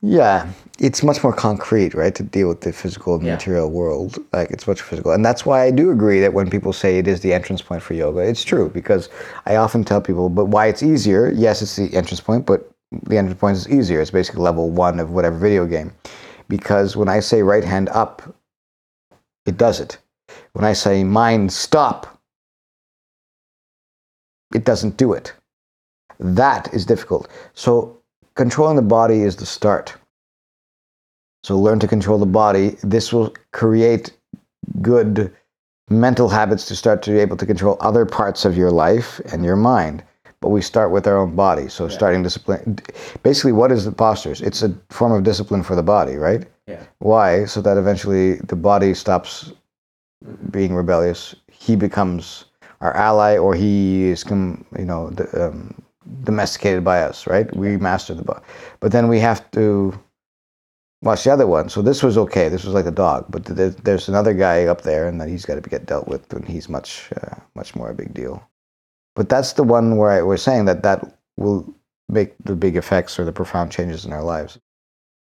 Yeah, it's much more concrete, right, to deal with the physical and Yeah. material world. Like it's much physical, and that's why I do agree that when people say it is the entrance point for yoga, it's true because I often tell people, but why it's easier? Yes, it's the entrance point, but the entrance point is easier. It's basically level one of whatever video game, because when I say right hand up, it does it. When I say mind stop, it doesn't do it. That is difficult. So controlling the body is the start. So learn to control the body. This will create good mental habits to start to be able to control other parts of your life and your mind. But we start with our own body. So starting discipline. Basically, what is the postures? It's a form of discipline for the body, right? Yeah. Why? So that eventually the body stops being rebellious. He becomes our ally, or he is, com- you know, the, um, domesticated by us, right? We master the body. But then we have to watch the other one. So this was okay. This was like a dog, but th- there's another guy up there, and that he's got to get dealt with, and he's much, uh, much more a big deal. But that's the one where I was saying that that will make the big effects or the profound changes in our lives.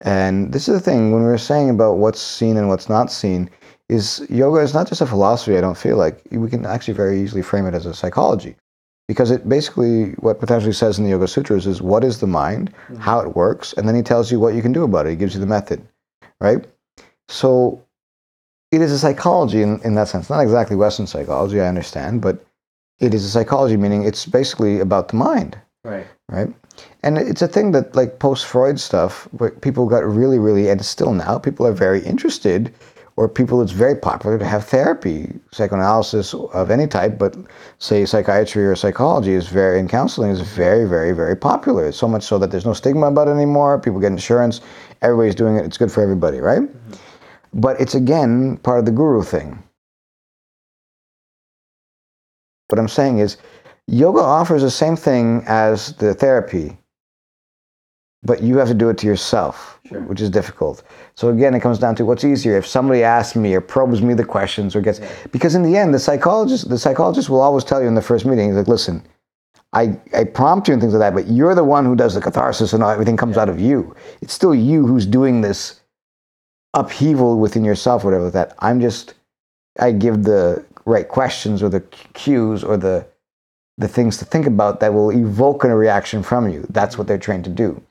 And this is the thing when we were saying about what's seen and what's not seen is yoga is not just a philosophy. I don't feel like we can actually very easily frame it as a psychology because it basically what Patanjali says in the yoga sutras is what is the mind mm-hmm. how it works and then he tells you what you can do about it. He gives you the method right? So it is a psychology in, in that sense. Not exactly western psychology i understand but it is a psychology meaning it's basically about the mind Right. right? And it's a thing that like post freud stuff where people got really really and still now people are very interested or people it's very popular to have therapy psychoanalysis of any type but say psychiatry or psychology is very and counseling is very very very popular. So much so that there's no stigma about it anymore. People get insurance. Everybody's doing it. It's good for everybody right? Mm-hmm. But it's again part of the guru thing. What i'm saying is yoga offers the same thing as the therapy but you have to do it to yourself Sure. which is difficult. So again it comes down to what's easier. If somebody asks me or probes me the questions or gets because in the end the psychologist the psychologist will always tell you in the first meeting he's like listen I, I prompt you and things like that but you're the one who does the catharsis and all, everything comes out of you. It's still you who's doing this upheaval within yourself whatever like that. I'm just i give the right questions or the cues or the the things to think about that will evoke a reaction from you. That's what they're trained to do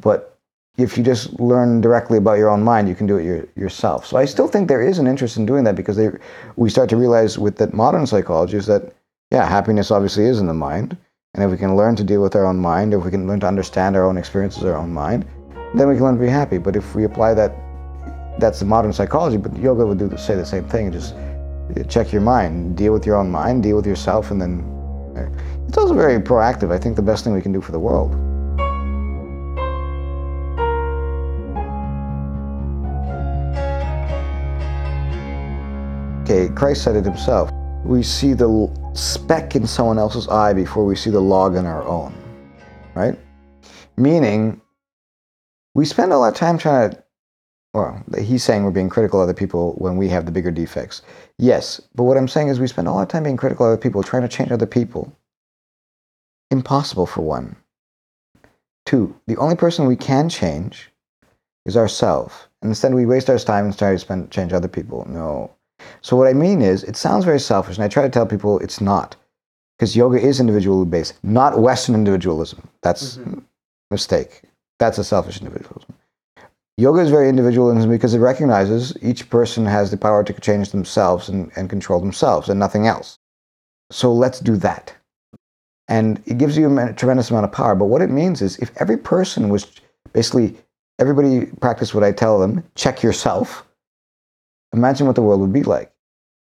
but if you just learn directly about your own mind, you can do it your, yourself. So I still think there is an interest in doing that because they, we start to realize with that modern psychology is that, yeah, happiness obviously is in the mind. And if we can learn to deal with our own mind, if we can learn to understand our own experiences, our own mind, then we can learn to be happy. But if we apply that, that's the modern psychology, but yoga would do say the same thing. Just check your mind, deal with your own mind, deal with yourself, and then uh, it's also very proactive. I think the best thing we can do for the world. Okay, Christ said it himself. We see the speck in someone else's eye before we see the log in our own, right? Meaning, we spend a lot of time trying to, well, he's saying we're being critical of other people when we have the bigger defects. Yes, but what I'm saying is we spend a lot of time being critical of other people, trying to change other people. Impossible for one. Two, the only person we can change is ourselves. And instead, we waste our time and try to spend, change other people. No. So, what I mean is, it sounds very selfish, and I try to tell people it's not. Because yoga is individual based, not Western individualism. That's mm-hmm. a mistake. That's a selfish individualism. Yoga is very individualism because it recognizes each person has the power to change themselves and, and control themselves and nothing else. So let's do that. And it gives you a tremendous amount of power. But what it means is if every person was basically, everybody practice what I tell them, check yourself, imagine what the world would be like.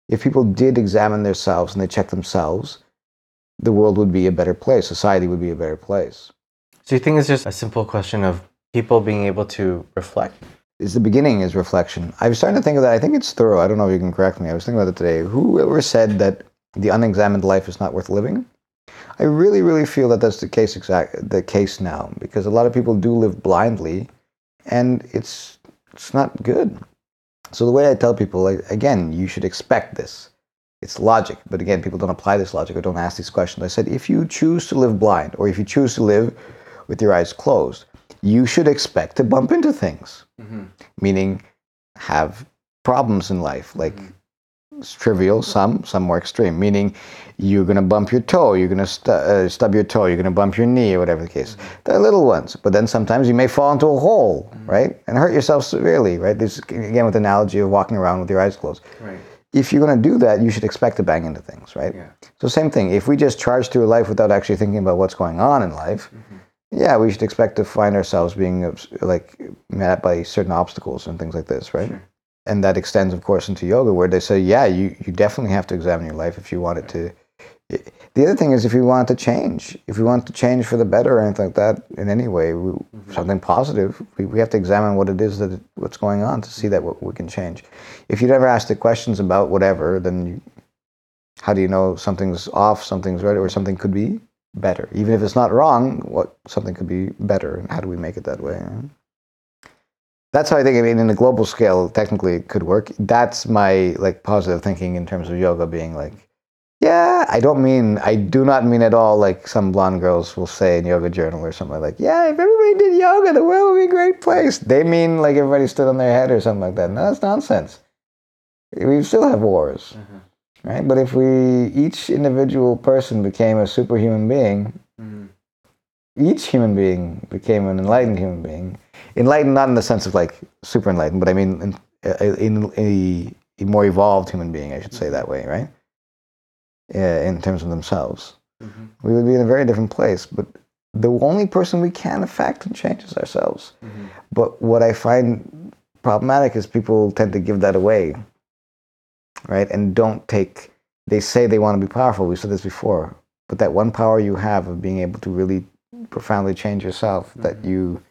If people did examine themselves and they check themselves, the world would be a better place. Society would be a better place. So you think it's just a simple question of people being able to reflect? Is the beginning is reflection. I was starting to think of that. I think it's thorough. I don't know if you can correct me. I was thinking about it today. Whoever said that the unexamined life is not worth living? I really, really feel that that's the case exact the case now because a lot of people do live blindly, and it's it's not good. So the way I tell people, like, again, you should expect this. It's logic, but again, people don't apply this logic or don't ask these questions. I said, if you choose to live blind, or if you choose to live with your eyes closed, you should expect to bump into things, Mm-hmm. meaning have problems in life, like it's trivial, some, some more extreme, meaning you're going to bump your toe, you're going to stu- uh, stub your toe, you're going to bump your knee, or whatever the case. Mm-hmm. They're little ones, but then sometimes you may fall into a hole, mm-hmm. right, and hurt yourself severely, right? This again with the analogy of walking around with your eyes closed. Right. If you're going to do that, you should expect to bang into things, right? Yeah. So same thing. If we just charge through life without actually thinking about what's going on in life, mm-hmm. yeah, we should expect to find ourselves being like met by certain obstacles and things like this, right? Sure. And that extends, of course, into yoga, where they say, yeah, you, you definitely have to examine your life if you want it to. The other thing is, if you want to change, if you want to change for the better or anything like that in any way, we, mm-hmm. something positive, we, we have to examine what it is that it, what's going on to see that what we can change. If you never ask the questions about whatever, then you, how do you know something's off, something's right, or something could be better? Even if it's not wrong, what something could be better, and how do we make it that way? right? That's how I think. I mean, in a global scale, technically, it could work. That's my like positive thinking in terms of yoga being like, yeah. I don't mean. I do not mean at all like some blonde girls will say in Yoga Journal or something like, yeah. If everybody did yoga, the world would be a great place. They mean like everybody stood on their head or something like that. No, that's nonsense. We still have wars mm-hmm. right? But if we each individual person became a superhuman being, mm-hmm. each human being became an enlightened human being. Enlightened, not in the sense of like super enlightened, but I mean uh, in, in, a, a more evolved human being, I should say that way, right? Uh, in terms of themselves, mm-hmm. we would be in a very different place. But the only person we can affect and change is ourselves. Mm-hmm. But what I find problematic is people tend to give that away, right? And don't take, they say they want to be powerful. We said this before. But that one power you have of being able to really profoundly change yourself that mm-hmm. you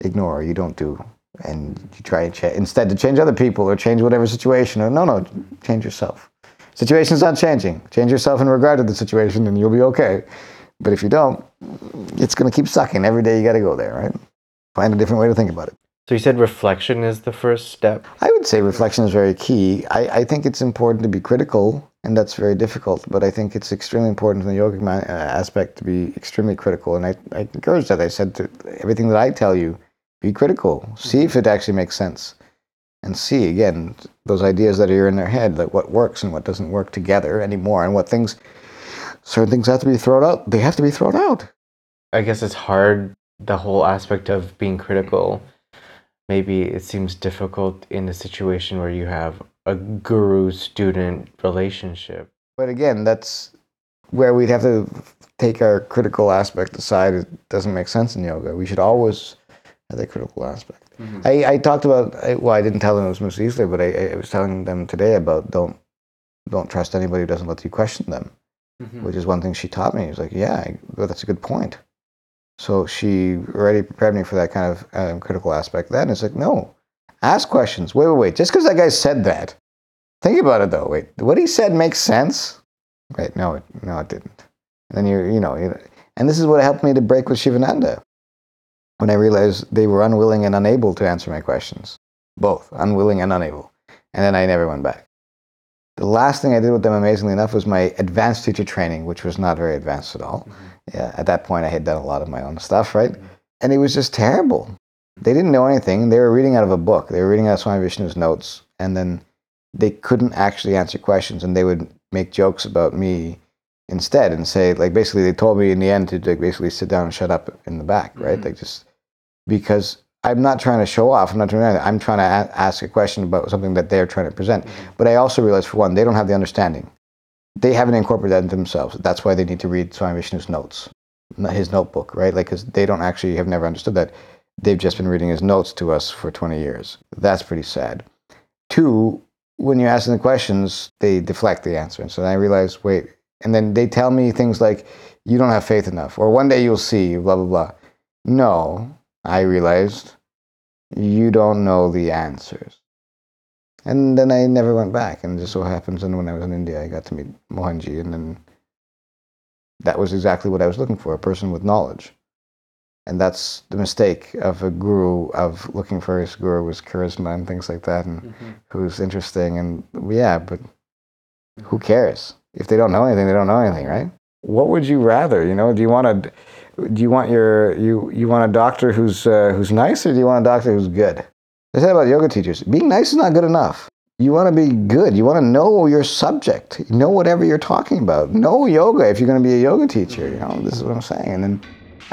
ignore, you don't do. And you try and cha- instead to change other people or change whatever situation. Or no, no, change yourself. Situation's not changing. Change yourself in regard to the situation and you'll be okay. But if you don't, it's going to keep sucking. Every day you got to go there, right? Find a different way to think about it. So you said reflection is the first step. I would say reflection is very key. I, I think it's important to be critical, and that's very difficult. But I think it's extremely important in the yogic uh, aspect to be extremely critical. And I, I encourage that. I said to everything that I tell you, be critical. See if mm-hmm. it actually makes sense, and see again those ideas that are in their head, like what works and what doesn't work together anymore, and what things, certain things have to be thrown out. They have to be thrown out. I guess it's hard the whole aspect of being critical. Maybe it seems difficult in a situation where you have a guru student relationship. But again, that's where we'd have to take our critical aspect aside. It doesn't make sense in yoga. We should always that critical aspect. I, I talked about well, I didn't tell them it was Moose Easler, but I, I was telling them today about don't don't trust anybody who doesn't let you question them, which is one thing she taught me. It's like, yeah, I, well, that's a good point. So she already prepared me for that kind of um, critical aspect. Then it's like, no, ask questions. Wait, wait, wait. Just because that guy said that, think about it though. Wait, what he said makes sense. Right? No, it no, it didn't. And then you you know, you, and this is what helped me to break with Sivananda. When I realized they were unwilling and unable to answer my questions, both unwilling and unable, and then I never went back. The last thing I did with them, amazingly enough, was my advanced teacher training, which was not very advanced at all. Yeah, at that point, I had done a lot of my own stuff, right? And it was just terrible. They didn't know anything. They were reading out of a book. They were reading out of Swami Vishnu's notes, and then they couldn't actually answer questions, and they would make jokes about me instead and say, like, basically, they told me in the end to like, basically sit down and shut up in the back, right? Mhm. Like, just because I'm not trying to show off. I'm not doing anything. I'm trying to a- ask a question about something that they're trying to present. Mm-hmm. But I also realize, for one, they don't have the understanding. They haven't incorporated that into themselves. That's why they need to read Swami Vishnu's notes, not his notebook, right? Like, because they don't actually have never understood that. They've just been reading his notes to us for 20 years. That's pretty sad. Two, when you're asking the questions, they deflect the answer. And so then I realize, wait, and then they tell me things like, you don't have faith enough, or one day you'll see, blah, blah, blah. No, I realized you don't know the answers. And then I never went back. And just so happens, and when I was in India, I got to meet Mohanji, and then that was exactly what I was looking for a person with knowledge. And that's the mistake of a guru, of looking for his guru with charisma and things like that, and mm-hmm. who's interesting. And yeah, but who cares? If they don't know anything, they don't know anything, right? What would you rather? You know, do you want a, do you want your you you want a doctor who's uh, who's nice, or do you want a doctor who's good? I said about yoga teachers, being nice is not good enough. You want to be good. You want to know your subject. Know whatever you're talking about. Know yoga if you're going to be a yoga teacher. You know, this is what I'm saying. And then,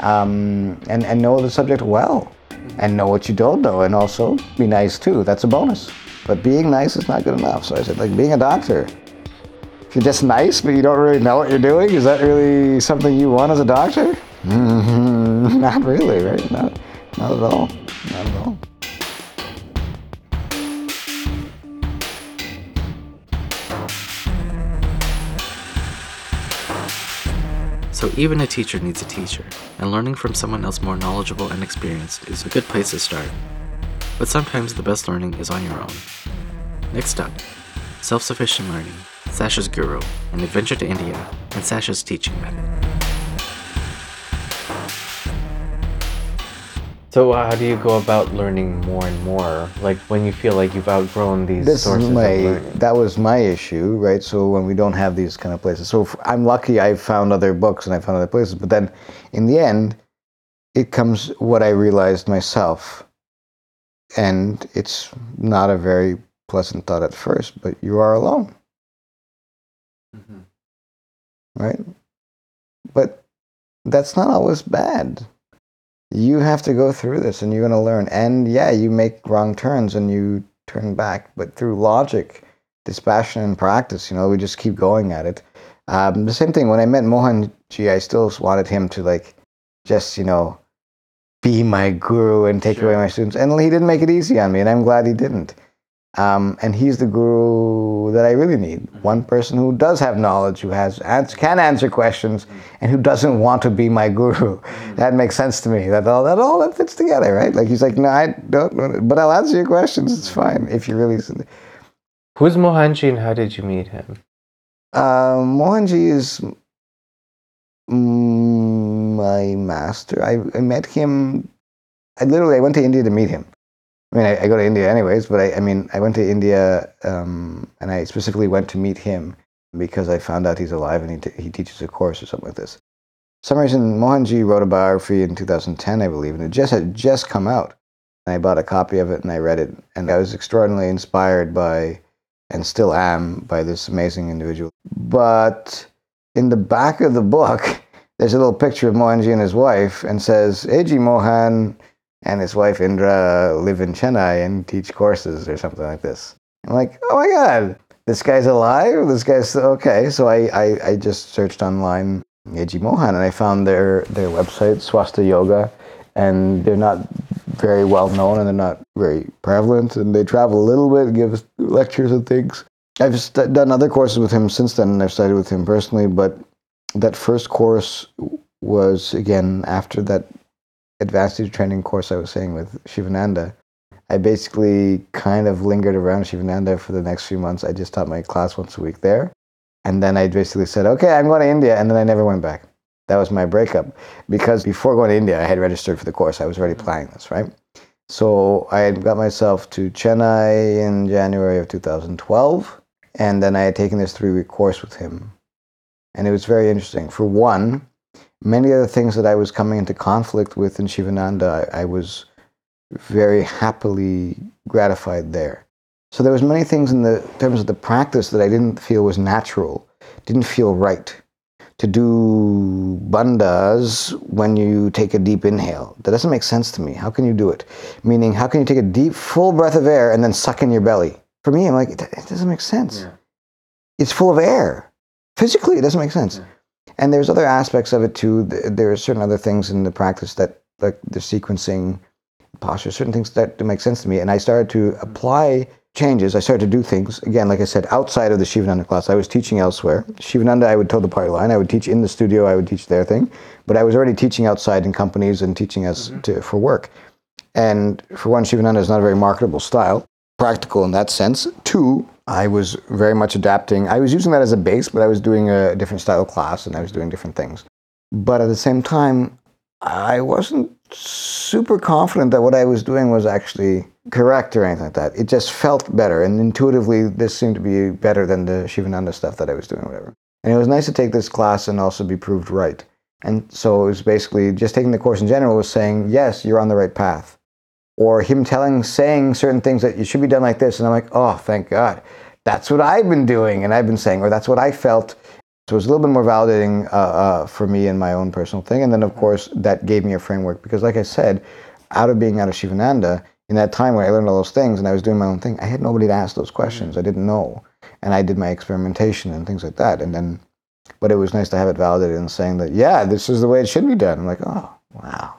um, and and know the subject well, and know what you don't know, and also be nice too. That's a bonus. But being nice is not good enough. So I said, like being a doctor. You're just nice, but you don't really know what you're doing, is that really something you want as a doctor? Mhm. *laughs* Not really, right? Not, not at all. Not at all. So even a teacher needs a teacher, and learning from someone else more knowledgeable and experienced is a good place to start. But sometimes the best learning is on your own. Next up, self sufficient learning, Sacha's guru, an adventure to India, and Sacha's teaching method. So uh, how do you go about learning more and more? Like when you feel like you've outgrown these this sources is of my learning. that was my issue right so when we don't have these kind of places so if, i'm lucky i found other books and i found other places but then in the end it comes what i realized myself and it's not a very pleasant thought at first but you are alone right? But that's not always bad. You have to go through this and you're going to learn. And yeah you make wrong turns and you turn back but through logic dispassion and practice you know we just keep going at it. Um, the same thing when i met mohanji i still wanted him to like just you know be my guru and take away my students. And he didn't make it easy on me and i'm glad he didn't um, and he's the guru that I really need. One person who does have knowledge, who has can answer questions, and who doesn't want to be my guru. That makes sense to me. That all that all that fits together, right? Like he's like, no, I don't, want but I'll answer your questions. It's fine if you really. Who's Mohanji and how did you meet him? Uh, Mohanji is my master. I, I met him. I literally I went to India to meet him. I mean, I, I go to India anyways, but I, I mean, I went to India um, and I specifically went to meet him because I found out he's alive and he, t- he teaches a course or something like this. For some reason, Mohanji wrote a biography in 2010, I believe, and it just had just come out. And I bought a copy of it and I read it, and I was extraordinarily inspired by, and still am, by this amazing individual. But in the back of the book, *laughs* there's a little picture of Mohanji and his wife, and says, A.G. Mohan and his wife Indra live in Chennai and teach courses or something like this. I'm like, oh my God, this guy's alive? This guy's okay. So I, I, I just searched online A.G. Mohan and I found their, their website, Svastha Yoga, and they're not very well known and they're not very prevalent and they travel a little bit, give lectures and things. I've st- done other courses with him since then and I've studied with him personally, but that first course was again after that advanced training course I was saying with Sivananda. I basically kind of lingered around Sivananda for the next few months. I just taught my class once a week there. And then I basically said, okay, I'm going to India. And then I never went back. That was my breakup. Because before going to India, I had registered for the course. I was already mm-hmm. planning this, right? So I got myself to Chennai in January of 2012. And then I had taken this three week course with him. And it was very interesting. For one, many of the things that I was coming into conflict with in Sivananda, I, I was very happily gratified there. So there was many things in the terms of the practice that I didn't feel was natural, didn't feel right. To do bandhas when you take a deep inhale. That doesn't make sense to me. How can you do it? Meaning, how can you take a deep, full breath of air and then suck in your belly? For me, I'm like, it, it doesn't make sense. Yeah. It's full of air. Physically, it doesn't make sense. Yeah. And there's other aspects of it too. There are certain other things in the practice that, like the sequencing, posture, certain things that make sense to me. And I started to mm-hmm. apply changes. I started to do things, again, like I said, outside of the Sivananda class. I was teaching elsewhere. Sivananda, I would toe the party line. I would teach in the studio, I would teach their thing. But I was already teaching outside in companies and teaching us mm-hmm. to, for work. And for one, Sivananda is not a very marketable style, practical in that sense. Two, I was very much adapting. I was using that as a base, but I was doing a different style class and I was doing different things. But at the same time, I wasn't super confident that what I was doing was actually correct or anything like that. It just felt better, and intuitively, this seemed to be better than the Sivananda stuff that I was doing, whatever. And it was nice to take this class and also be proved right. And so it was basically just taking the course in general was saying, yes, you're on the right path. Or him telling, saying certain things that you should be done like this. And I'm like, oh, thank God. That's what I've been doing and I've been saying, or that's what I felt. So it was a little bit more validating uh, uh, for me in my own personal thing. And then, of course, that gave me a framework because, like I said, out of being out of Sivananda, in that time where I learned all those things and I was doing my own thing, I had nobody to ask those questions. I didn't know. And I did my experimentation and things like that. And then, but it was nice to have it validated and saying that, yeah, this is the way it should be done. I'm like, oh, wow,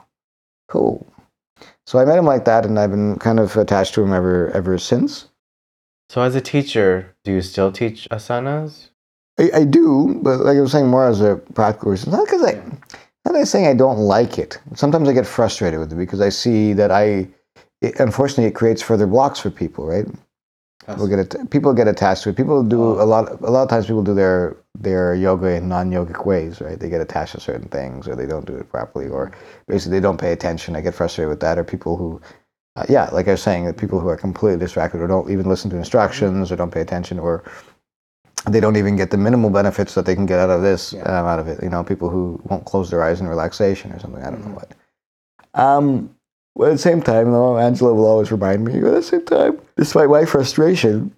cool. So I met him like that, and I've been kind of attached to him ever ever since. So, as a teacher, do you still teach asanas? I, I do, but like I was saying, more as a practical reason. Not because I, not that I'm saying I don't like it. Sometimes I get frustrated with it because I see that I, it, unfortunately, it creates further blocks for people, right? People get people get attached to it. People do Oh. a lot. A lot of times, people do their their yoga in non-yogic ways, right? They get attached to certain things, or they don't do it properly, or basically they don't pay attention. I get frustrated with that. Or people who, uh, yeah, like I was saying, that people who are completely distracted, or don't even listen to instructions, or don't pay attention, or they don't even get the minimal benefits that they can get out of this, Yeah. um, out of it. You know, people who won't close their eyes in relaxation or something. I don't know what. Um, well, at the same time, though, Angela will always remind me. At the same time, despite my frustration,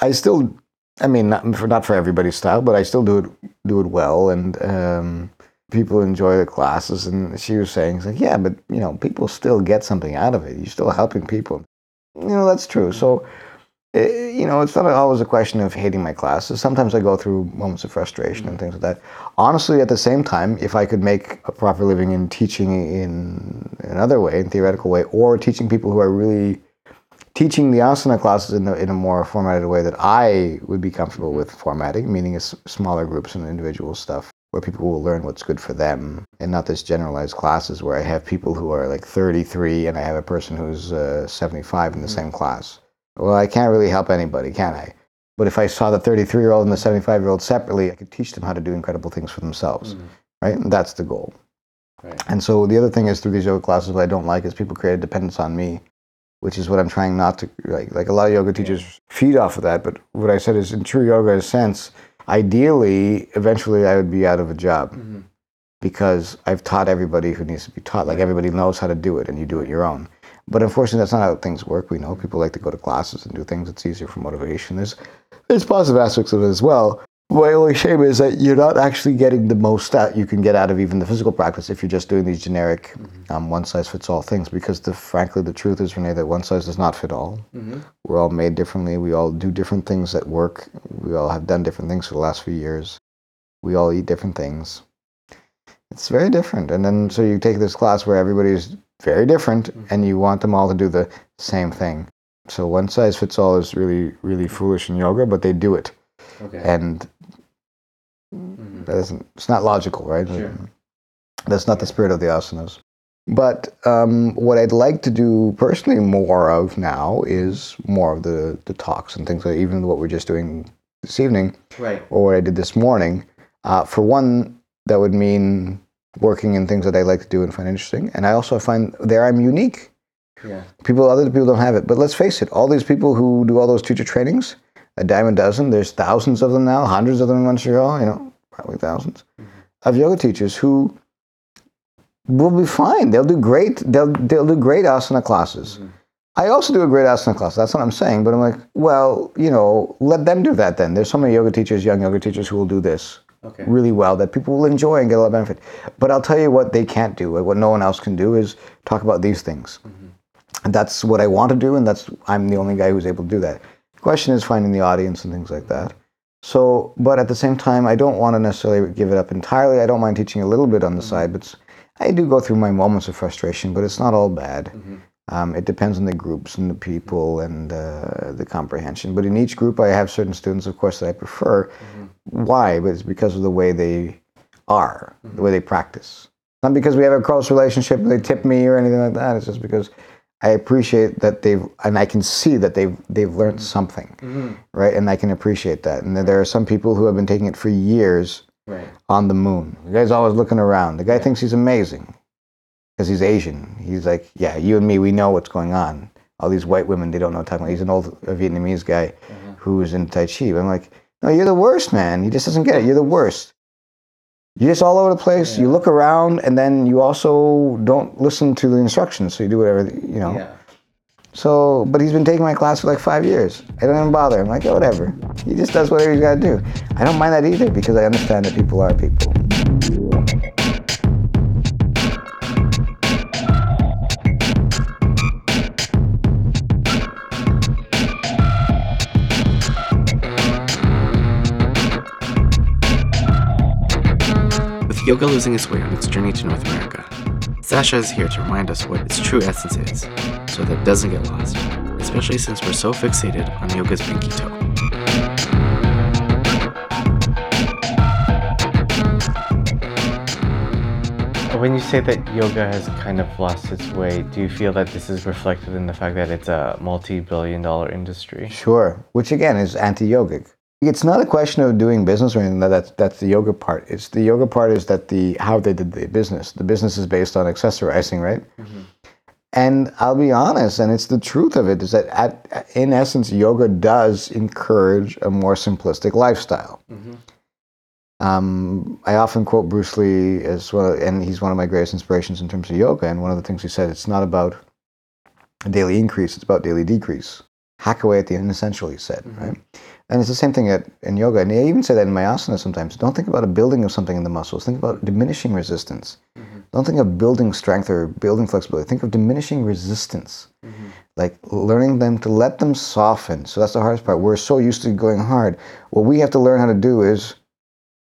I still, I mean, not for not for everybody's style, but I still do it do it well, and um, people enjoy the classes. And she was saying, like, yeah, but you know, people still get something out of it. You're still helping people. You know, that's true. So. eh, You know, it's not always a question of hating my classes. Sometimes I go through moments of frustration and things like that. Honestly, at the same time, if I could make a proper living in teaching in another way, in theoretical way, or teaching people who are really teaching the asana classes in, a in a more formatted way that I would be comfortable mm-hmm. with formatting, meaning it's smaller groups and individual stuff where people will learn what's good for them and not this generalized classes where I have people who are like 33 and I have a person who's uh, 75 in the mm-hmm. same class. Well, I can't really help anybody, can I? But if I saw the 33 year old and the 75 year old separately, I could teach them how to do incredible things for themselves, mm-hmm. right? And that's the goal. Right. And so the other thing is through these yoga classes, what I don't like is people create a dependence on me, which is what I'm trying not to like. Like a lot of yoga teachers feed off of that. But what I said is, in true yoga sense, ideally, eventually, I would be out of a job Mm-hmm. because I've taught everybody who needs to be taught. Like everybody knows how to do it, and you do it your own. But unfortunately, that's not how things work. We know people like to go to classes and do things. It's easier for motivation. There's there's positive aspects of it as well. My only shame is that you're not actually getting the most out you can get out of even the physical practice if you're just doing these generic um, one size fits all things. Because the, frankly, the truth is, Renee, that one size does not fit all. Mm-hmm. We're all made differently. We all do different things at work. We all have done different things for the last few years. We all eat different things. It's very different. And then so you take this class where everybody's very different and you want them all to do the same thing. So one size fits all is really, really foolish in yoga, but they do it. Okay. And Mhm. that isn't, it's not logical, right? Sure. That's not the spirit of the asanas. But um, what I'd like to do personally more of now is more of the, the talks and things like even what we're just doing this evening Right. or what I did this morning. Uh, for one, that would mean working in things that I like to do and find interesting. And I also find there I'm unique. Yeah. People, other people don't have it. But let's face it, all these people who do all those teacher trainings, a dime a dozen. There's thousands of them now, hundreds of them in Montreal. You know, probably 1000s mm-hmm. of yoga teachers who will be fine. They'll do great. They'll they'll do great asana classes. Mm-hmm. I also do a great asana class. That's what I'm saying. But I'm like, well, you know, let them do that then. There's so many yoga teachers, young yoga teachers, who will do this Okay. really well that people will enjoy and get a lot of benefit. But I'll tell you what they can't do. What no one else can do is talk about these things. And that's what I want to do, and that's I'm the only guy who's able to do that. Question is finding the audience and things like that. So, but at the same time, I don't want to necessarily give it up entirely. I don't mind teaching a little bit on the mm-hmm. side, but I do go through my moments of frustration. But it's not all bad. Mm-hmm. Um, it depends on the groups and the people mm-hmm. and uh, the comprehension. But in each group, I have certain students, of course, that I prefer. Why? But it's because of the way they are, the way they practice. Not because we have a close relationship, they tip me or anything like that. It's just because I appreciate that they've, and I can see that they've they've learned mm-hmm. something, mm-hmm. right? And I can appreciate that. And there are some people who have been taking it for years Right. on the moon. The guy's always looking around. The guy thinks he's amazing because he's Asian. He's like, yeah, you and me, we know what's going on. All these white women, they don't know what talking about. He's an old Vietnamese guy mm-hmm. who's in Tai Chi. I'm like, no, you're the worst, man. He just doesn't get it. You're the worst. You're just all over the place. You look around, and then you also don't listen to the instructions. So you do whatever, you know. Yeah. So, but he's been taking my class for like five years. I don't even bother. I'm like, yeah, whatever. He just does whatever he's got to do. I don't mind that either because I understand that people are people. With yoga losing its way on its journey to North America, Sacha is here to remind us what its true essence is, so that it doesn't get lost, especially since we're so fixated on yoga's pinky toe. When you say that yoga has kind of lost its way, do you feel that this is reflected in the fact that it's a multi-billion dollar industry? Sure. Which again is anti-yogic. It's not a question of doing business or anything. that- That's that's the yoga part. It's the yoga part is that the how they did the business. The business is based on accessorizing, right? Mm-hmm. And I'll be honest, and it's the truth of it, is that at, in essence, yoga does encourage a more simplistic lifestyle. Mm-hmm. Um, I often quote Bruce Lee as well, and he's one of my greatest inspirations in terms of yoga. And one of the things he said, it's not about a daily increase, it's about daily decrease. Hack away at the inessential, he said, mm-hmm. right? And it's the same thing at, in yoga. And I even say that in my asana sometimes. Don't think about a building of something in the muscles. Think about diminishing resistance. Mm-hmm. Don't think of building strength or building flexibility. Think of diminishing resistance. Mm-hmm. Like learning them to let them soften. So that's the hardest part. We're so used to going hard. What we have to learn how to do is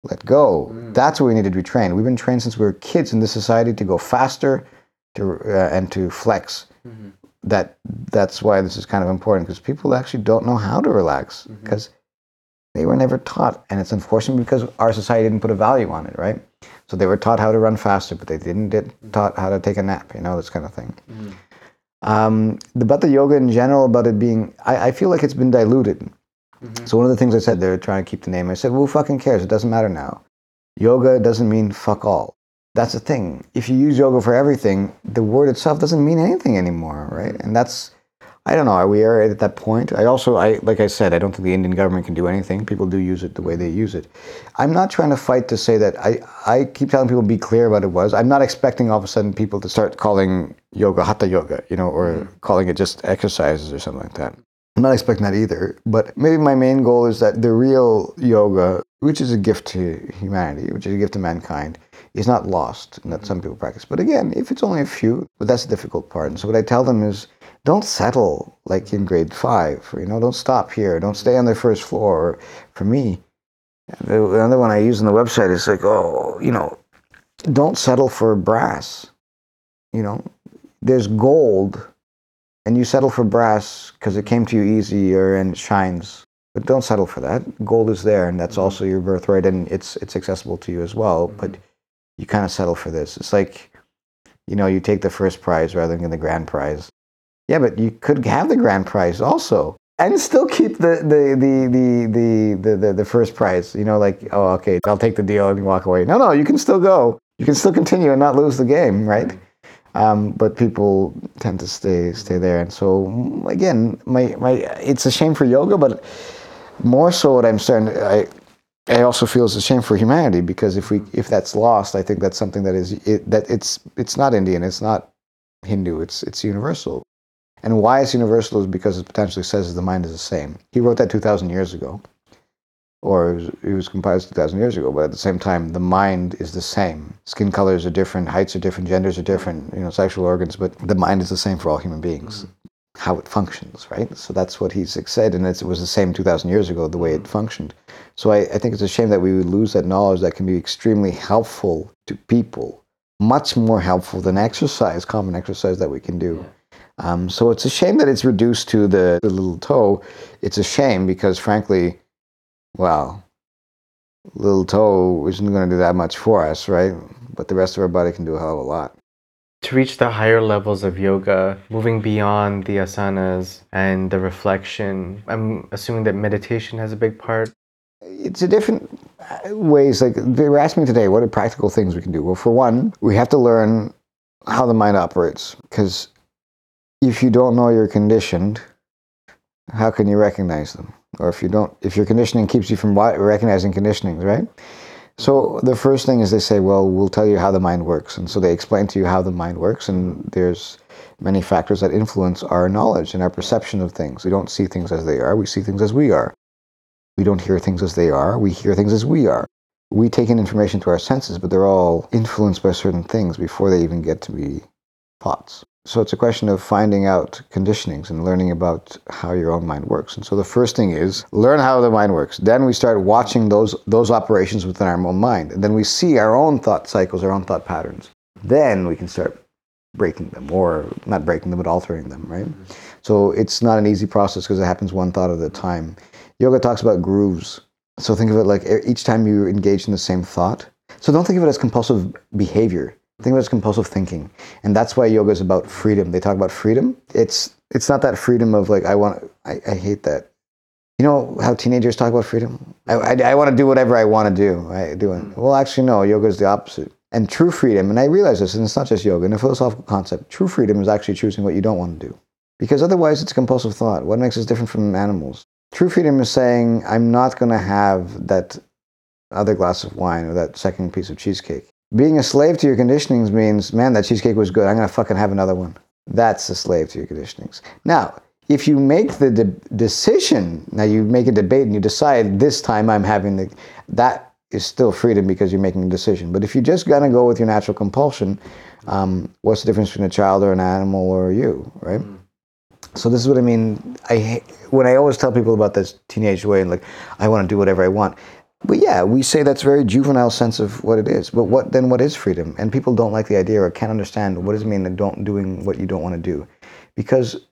let go. Mm. That's what we need to be trained. We've been trained since we were kids in this society to go faster to, uh, and to flex. Mm-hmm. That that's why this is kind of important because people actually don't know how to relax mm-hmm. because they were never taught, and it's unfortunate because our society didn't put a value on it, right? So they were taught how to run faster, but they didn't get mm-hmm. taught how to take a nap, you know, this kind of thing. Mm-hmm. Um, about the yoga in general, about it being, I, I feel like it's been diluted. So one of the things I said, they're trying to keep the name. I said, well, who fucking cares? It doesn't matter now. Yoga doesn't mean fuck all. That's the thing. If you use yoga for everything, the word itself doesn't mean anything anymore, right? And that's, I don't know. Are we are at that point? I also, I like I said, I don't think the Indian government can do anything. People do use it the way they use it. I'm not trying to fight to say that. I I keep telling people be clear what it was. I'm not expecting all of a sudden people to start calling yoga hatha yoga, you know, or mm-hmm. calling it just exercises or something like that. I'm not expecting that either. But maybe my main goal is that the real yoga, which is a gift to humanity, which is a gift to mankind, is not lost and that some people practice. But again, if it's only a few, but that's the difficult part. And so what I tell them is don't settle like in grade five, you know, don't stop here. Don't stay on the first floor. For me, the other one I use on the website is like, oh, you know, don't settle for brass. You know, there's gold and you settle for brass because it came to you easier and it shines. But don't settle for that. Gold is there, and that's mm-hmm. also your birthright, and it's it's accessible to you as well. Mm-hmm. But you kind of settle for this. It's like, you know, you take the first prize rather than the grand prize. Yeah, but you could have the grand prize also, and still keep the the the the the the, the, the first prize. You know, like, oh, okay, I'll take the deal and walk away. No, no, you can still go. You can still continue and not lose the game, right? Mm-hmm. Um, but people tend to stay stay there, and so again, my my it's a shame for yoga, but more so what I'm starting I I also feel is a shame for humanity because if we if that's lost, I think that's something that is it, that it's it's not Indian, it's not Hindu, it's it's universal. And why it's universal is because it Patanjali says the mind is the same. He wrote that 2,000 years ago, or it was, it was compiled 2,000 years ago. But at the same time, the mind is the same. Skin colors are different, heights are different, genders are different, you know, sexual organs, but the mind is the same for all human beings. How it functions, right? So that's what he said, and it was the same 2,000 years ago, the way it functioned. So I, I think it's a shame that we would lose that knowledge that can be extremely helpful to people, much more helpful than exercise, common exercise that we can do. Um, so it's a shame that it's reduced to the, the little toe. It's a shame because, frankly, well, little toe isn't going to do that much for us, right? But the rest of our body can do a hell of a lot. To reach the higher levels of yoga, moving beyond the asanas and the reflection, I'm assuming that meditation has a big part. It's a different uh, ways. Like they were asking me today, what are practical things we can do? Well, for one, we have to learn how the mind operates because if you don't know you're conditioned, how can you recognize them? Or if you don't, if your conditioning keeps you from recognizing conditionings, right? So the first thing is they say, well, we'll tell you how the mind works, and so they explain to you how the mind works, and there's many factors that influence our knowledge and our perception of things. We don't see things as they are; we see things as we are. We don't hear things as they are; we hear things as we are. We take in information through our senses, but they're all influenced by certain things before they even get to be thoughts. So it's a question of finding out conditionings and learning about how your own mind works. And so the first thing is learn how the mind works. Then we start watching those those operations within our own mind. And then we see our own thought cycles, our own thought patterns. Then we can start breaking them or not breaking them but altering them, right? So it's not an easy process because it happens one thought at a time. Yoga talks about grooves. So think of it like each time you engage in the same thought. So don't think of it as compulsive behavior Think about it as compulsive thinking, and that's why yoga is about freedom. They talk about freedom. It's it's not that freedom of like I want. I, I hate that. You know how teenagers talk about freedom? I, I, I want to do whatever I want to do. I do it. Mm. Well, actually, no. Yoga is the opposite. And true freedom, and I realize this, and it's not just yoga. In a philosophical concept, true freedom is actually choosing what you don't want to do, because otherwise it's compulsive thought. What makes us different from animals? True freedom is saying I'm not going to have that other glass of wine or that second piece of cheesecake being a slave to your conditionings means, man, that cheesecake was good. I'm going to fucking have another one. That's a slave to your conditionings. Now, if you make the de- decision, now you make a debate and you decide this time I'm having the, that is still freedom because you're making a decision. But if you're just going to go with your natural compulsion, um, what's the difference between a child or an animal or you, right? Mm. So this is what I mean. I when I always tell people about this teenage way and like I want to do whatever I want. But yeah, we say that's very juvenile sense of what it is. But what then? What is freedom? And people don't like the idea or can't understand what does it mean that don't doing what you don't want to do, because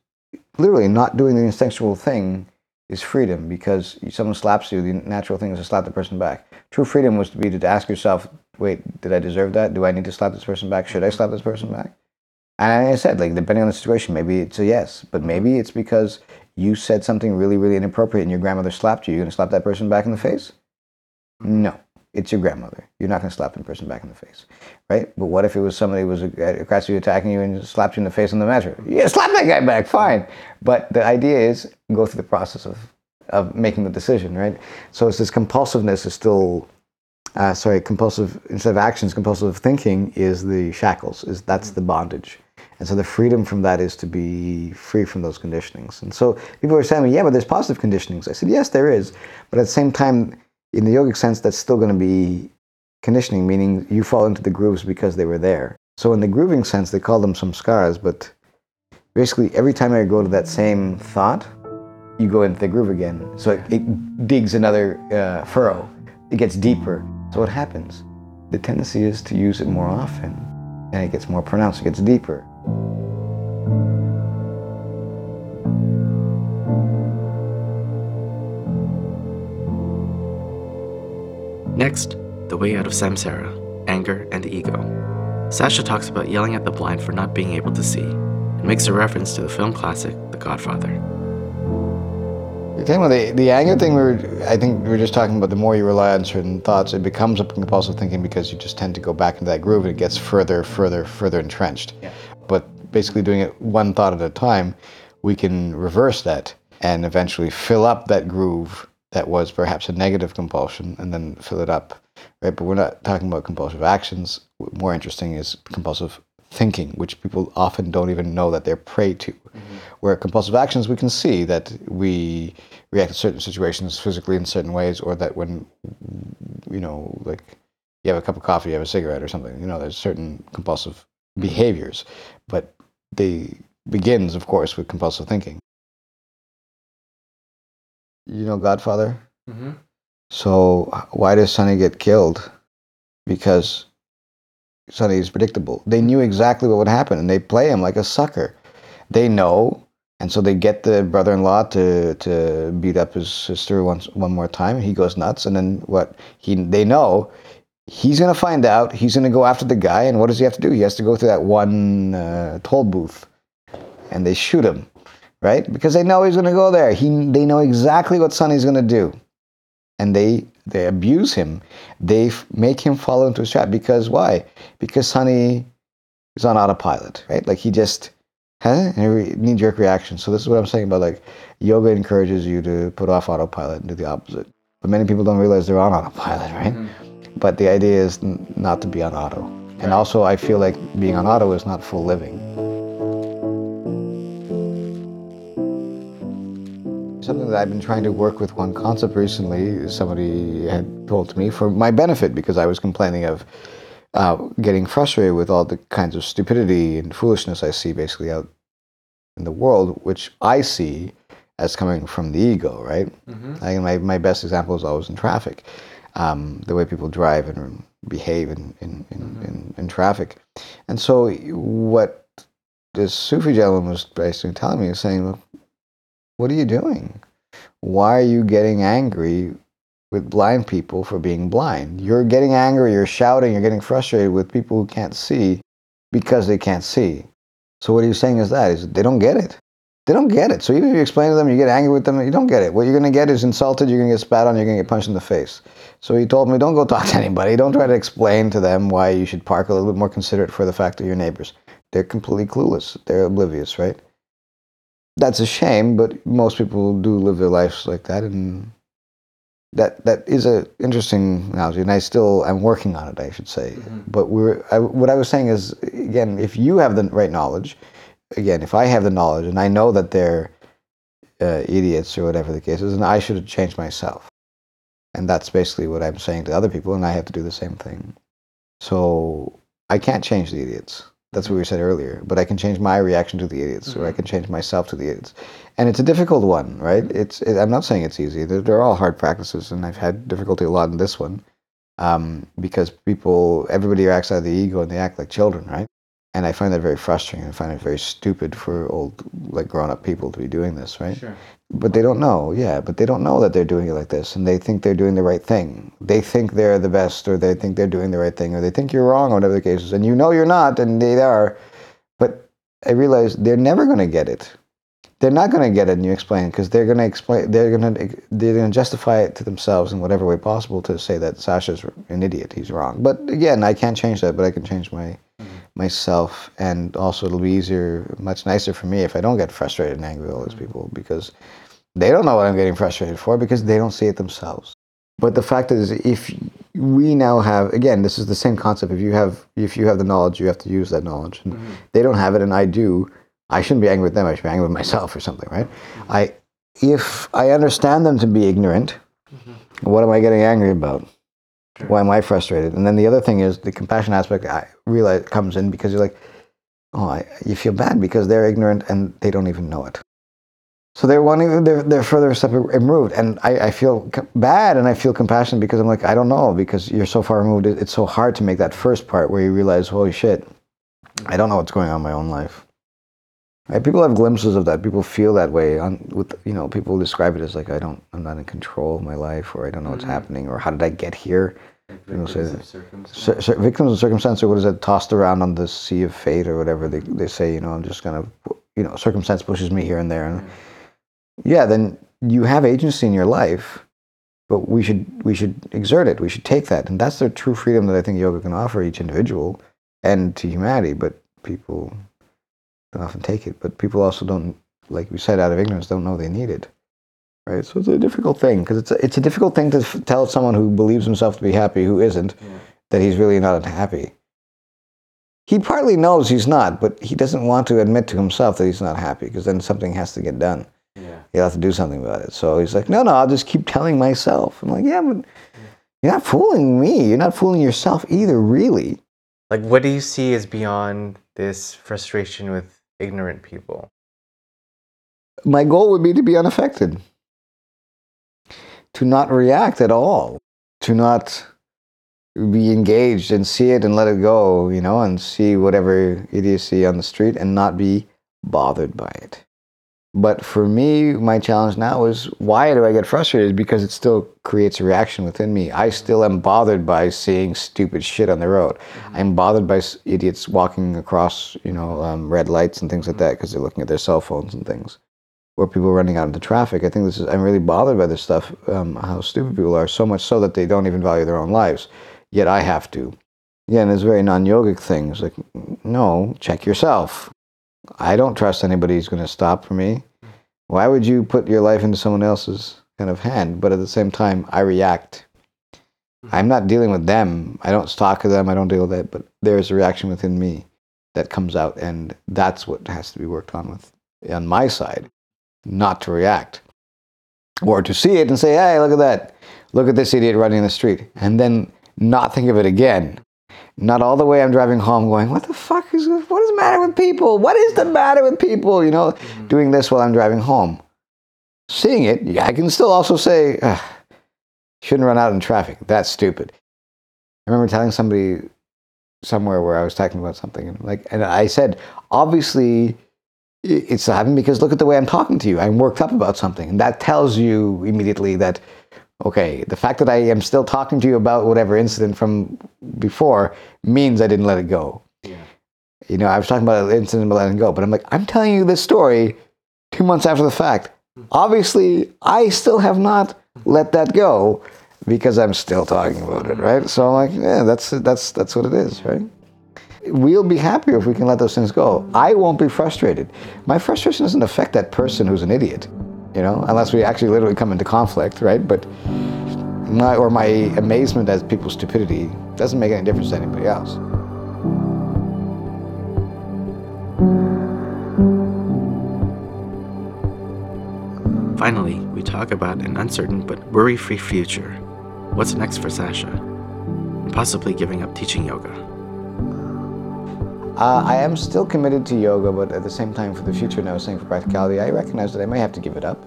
literally not doing the instinctual thing is freedom. Because someone slaps you, the natural thing is to slap the person back. True freedom was to be to ask yourself, wait, did I deserve that? Do I need to slap this person back? Should I slap this person back? And I said, like, depending on the situation, maybe it's a yes, but maybe it's because you said something really, really inappropriate and your grandmother slapped you. You're to slap that person back in the face? No, it's your grandmother. You're not going to slap the person back in the face, right? But what if it was somebody who was aggressively attacking you and slapped you in the face on the metro? Yeah, slap that guy back, fine. But the idea is go through the process of of making the decision, right? So it's this compulsiveness is still, uh, sorry, compulsive instead of actions, compulsive thinking is the shackles. Is that's the bondage. And so the freedom from that is to be free from those conditionings. And so people are saying, yeah, but there's positive conditionings. I said, yes, there is. But at the same time, in the yogic sense, that's still going to be conditioning, meaning you fall into the grooves because they were there. So in the grooving sense, they call them samskaras, but basically every time I go to that same thought, you go into the groove again. So it, it digs another uh, furrow. It gets deeper. So what happens? The tendency is to use it more often, and it gets more pronounced. It gets deeper. Next, the way out of samsara, anger, and ego. Sacha talks about yelling at the blind for not being able to see, and makes a reference to the film classic The Godfather. You're talking about the, the anger thing. We were, I think we were just talking about the more you rely on certain thoughts, it becomes a compulsive thinking because you just tend to go back into that groove and it gets further, further, further entrenched. Yeah. But basically, doing it one thought at a time, we can reverse that and eventually fill up that groove that was perhaps a negative compulsion and then fill it up, right? But we're not talking about compulsive actions. More interesting is compulsive thinking, which people often don't even know that they're prey to. Mm-hmm. Where compulsive actions, we can see that we react to certain situations physically in certain ways, or that when, you know, like you have a cup of coffee, you have a cigarette or something, you know, there's certain compulsive mm-hmm. behaviors, but they begins, of course, with compulsive thinking. You know Godfather? Mm-hmm. So why does Sonny get killed? Because Sonny is predictable. They knew exactly what would happen, and they play him like a sucker. They know, and so they get the brother-in-law to to beat up his sister once one more time. He goes nuts, and then what? He they know he's gonna find out. He's gonna go after the guy, and what does he have to do? He has to go through that one uh, toll booth, and they shoot him, right? Because they know he's gonna go there. He they know exactly what Sonny's gonna do and they they abuse him. They f- make him fall into a trap because why? Because Sonny is on autopilot, right? Like he just has a knee jerk reaction. So this is what I'm saying about like yoga encourages you to put off autopilot and do the opposite. But many people don't realize they're on autopilot, right? Mm-hmm. But the idea is n- not to be on auto. And also, I feel like being on auto is not full living. Something that I've been trying to work with one concept recently. Somebody had told to me for my benefit because I was complaining of uh, getting frustrated with all the kinds of stupidity and foolishness I see basically out in the world, which I see as coming from the ego, right? Mm-hmm. I, my, my best example is always in traffic, um, the way people drive and behave in, in, in, in, in traffic. And so, what this Sufi gentleman was basically telling me is saying, "Look, what are you doing? Why are you getting angry with blind people for being blind? You're getting angry, you're shouting, you're getting frustrated with people who can't see because they can't see. So what are you saying is that is they don't get it. They don't get it. So even if you explain to them, you get angry with them, you don't get it. What you're going to get is insulted, you're going to get spat on, you're going to get punched in the face. So he told me, don't go talk to anybody. Don't try to explain to them why you should park a little bit more considerate for the fact of your neighbors. They're completely clueless. They're oblivious, right? That's a shame, but most people do live their lives like that, and that that is a interesting analogy. And I still I'm working on it, I should say. Mhm. But we're I, what I was saying is again, if you have the right knowledge, again, if I have the knowledge and I know that they're uh, idiots or whatever the case is, then I should have changed myself. And that's basically what I'm saying to other people, and I have to do the same thing. So I can't change the idiots. That's what we said earlier. But I can change my reaction to the idiots, or I Mhm. can change myself to the idiots. And it's a difficult one, right? It's. It, I'm not saying it's easy. They're, they're all hard practices, and I've had difficulty a lot in this one, um, because people, everybody acts out of the ego, and they act like children, right? And I find that very frustrating. I find it very stupid for old, like grown-up people to be doing this, right? Sure. But they don't know, yeah. But they don't know that they're doing it like this, and they think they're doing the right thing. They think they're the best, or they think they're doing the right thing, or they think you're wrong, or whatever the case is, and you know you're not, and they are. But I realize they're never going to get it. They're not going to get it, and you explain because they're going to explain. They're going to they're going to justify it to themselves in whatever way possible to say that Sacha's an idiot. He's wrong. But again, I can't change that, but I can change my myself and also it'll be easier much nicer for me if i don't get frustrated and angry with all these mm. people because they don't know what i'm getting frustrated for because they don't see it themselves. But the fact is if we now have again this is the same concept. If you have if you have the knowledge you have to use that knowledge. And Mhm. they don't have it and i do i shouldn't be angry with them. I should be angry with myself or something right? Mm-hmm. I if i understand them to be ignorant mm-hmm. what am i getting angry about. Why am I frustrated? And then the other thing is the compassion aspect. I realize comes in because you're like, oh, I, you feel bad because they're ignorant and they don't even know it. So they're wanting they're they're further removed, and I, I feel bad and I feel compassion because I'm like I don't know because you're so far removed. It's so hard to make that first part where you realize, holy shit, I don't know what's going on in my own life. Right? People have glimpses of that. People feel that way. On with you know, people describe it as like I don't, I'm not in control of my life, or I don't know what's Mhm. happening, or how did I get here? Like You know, say victims of circumstance. Cir- cir- victims of circumstance, or what is it? Tossed around on the sea of fate, or whatever they they say. You know, I'm just kind of, you know, circumstance pushes me here and there, and yeah, then you have agency in your life, but we should we should exert it. We should take that, and that's the true freedom that I think yoga can offer each individual and to humanity. But people don't often take it. But people also don't, like we said, out of ignorance, don't know they need it. right? So it's a difficult thing because it's a, it's a difficult thing to f- tell someone who believes himself to be happy who isn't that he's really not happy. He partly knows he's not, but he doesn't want to admit to himself that he's not happy because then something has to get done. Yeah. He'll have to do something about it. So he's like, no, no, I'll just keep telling myself. I'm like, yeah, but you're not fooling me. You're not fooling yourself either, really. Like, what do you see as beyond this frustration with ignorant people? My goal would be to be unaffected, to not react at all, to not be engaged and see it and let it go, you know, and see whatever idiocy on the street and not be bothered by it. But for me, my challenge now is why do I get frustrated? Because it still creates a reaction within me. I still am bothered by seeing stupid shit on the road. I'm bothered by idiots walking across, you know, um, red lights and things like that because they're looking at their cell phones and things. Or people running out into traffic. I think this is. I'm really bothered by this stuff. Um, how stupid people are. So much so that they don't even value their own lives. Yet I have to. Again, it's very non-yogic things. Like, no, check yourself. I don't trust anybody who's going to stop for me. Why would you put your life into someone else's kind of hand? But at the same time, I react. Mm-hmm. I'm not dealing with them. I don't stalk them. I don't deal with it. But there's a reaction within me that comes out, and that's what has to be worked on with on my side, not to react or to see it and say, "Hey, look at that! Look at this idiot running in the street," and then not think of it again. Not all the way I'm driving home going, what the fuck is, what matter with people? What is the matter with people? You know, mm-hmm. doing this while I'm driving home. Seeing it, yeah, I can still also say, shouldn't run out in traffic. That's stupid. I remember telling somebody somewhere where I was talking about something, and like, and I said, obviously, it's happening because look at the way I'm talking to you. I'm worked up about something, and that tells you immediately that, okay, the fact that I am still talking to you about whatever incident from before means I didn't let it go. You know, I was talking about incident about letting go, but I'm like, I'm telling you this story two months after the fact. Obviously, I still have not let that go because I'm still talking about it, right? So I'm like, yeah, that's that's that's what it is, right? We'll be happier if we can let those things go. I won't be frustrated. My frustration doesn't affect that person who's an idiot, you know, unless we actually literally come into conflict, right? But my or my amazement at people's stupidity doesn't make any difference to anybody else. Finally, we talk about an uncertain but worry free future. What's next for Sacha? Possibly giving up teaching yoga. Uh, I am still committed to yoga, but at the same time, for the future, and I was saying for practicality, I recognize that I may have to give it up,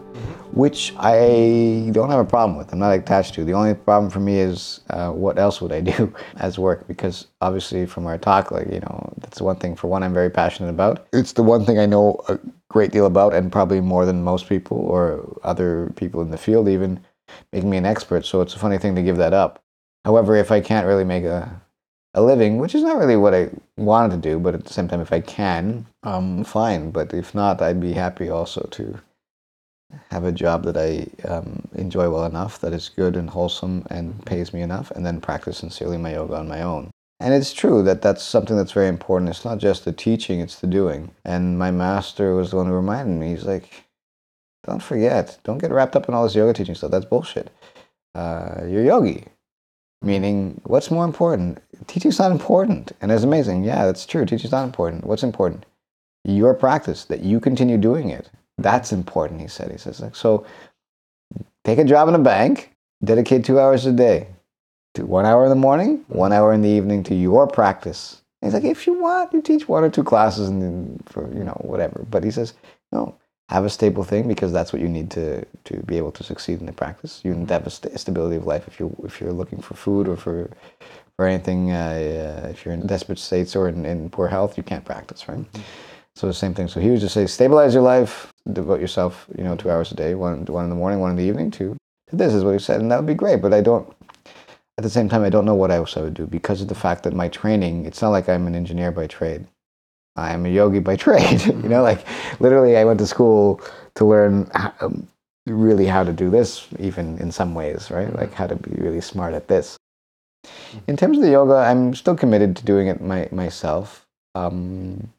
which I don't have a problem with. I'm not attached to. The only problem for me is uh, what else would I do *laughs* as work? Because obviously, from our talk, like you know, that's one thing. For one, I'm very passionate about. It's the one thing I know a great deal about, and probably more than most people or other people in the field, even making me an expert. So it's a funny thing to give that up. However, if I can't really make a a living, which is not really what I wanted to do, but at the same time, if I can, um, fine. But if not, I'd be happy also to have a job that I um, enjoy well enough, that is good and wholesome and pays me enough, and then practice sincerely my yoga on my own. And it's true that that's something that's very important. It's not just the teaching, it's the doing. And my master was the one who reminded me, he's like, don't forget, don't get wrapped up in all this yoga teaching stuff. That's bullshit. Uh, you're yogi. Meaning, what's more important? Teaching's not important. And it's amazing. Yeah, that's true. Teaching's not important. What's important? Your practice, that you continue doing it. That's important, he said. He says, like, so take a job in a bank, dedicate two hours a day to one hour in the morning, one hour in the evening to your practice. He's like, if you want, you teach one or two classes and then for, you know, whatever. But he says, no, have a stable thing because that's what you need to, to be able to succeed in the practice. You need to have a st- stability of life if you if you're looking for food or for for anything. Uh, uh, if you're in desperate states or in, in poor health, you can't practice, right? So the same thing. So he was just say, stabilize your life, devote yourself, you know, two hours a day, one one in the morning, one in the evening, to to this is what he said, and that would be great. But I don't. At the same time, I don't know what else I would do because of the fact that my training. It's not like I'm an engineer by trade. I'm a yogi by *laughs* trade. you know, like literally, I went to school to learn how, um, really how to do this, even in some ways, right? Like how to be really smart at this. In terms of the yoga, I'm still committed to doing it my, myself. Um,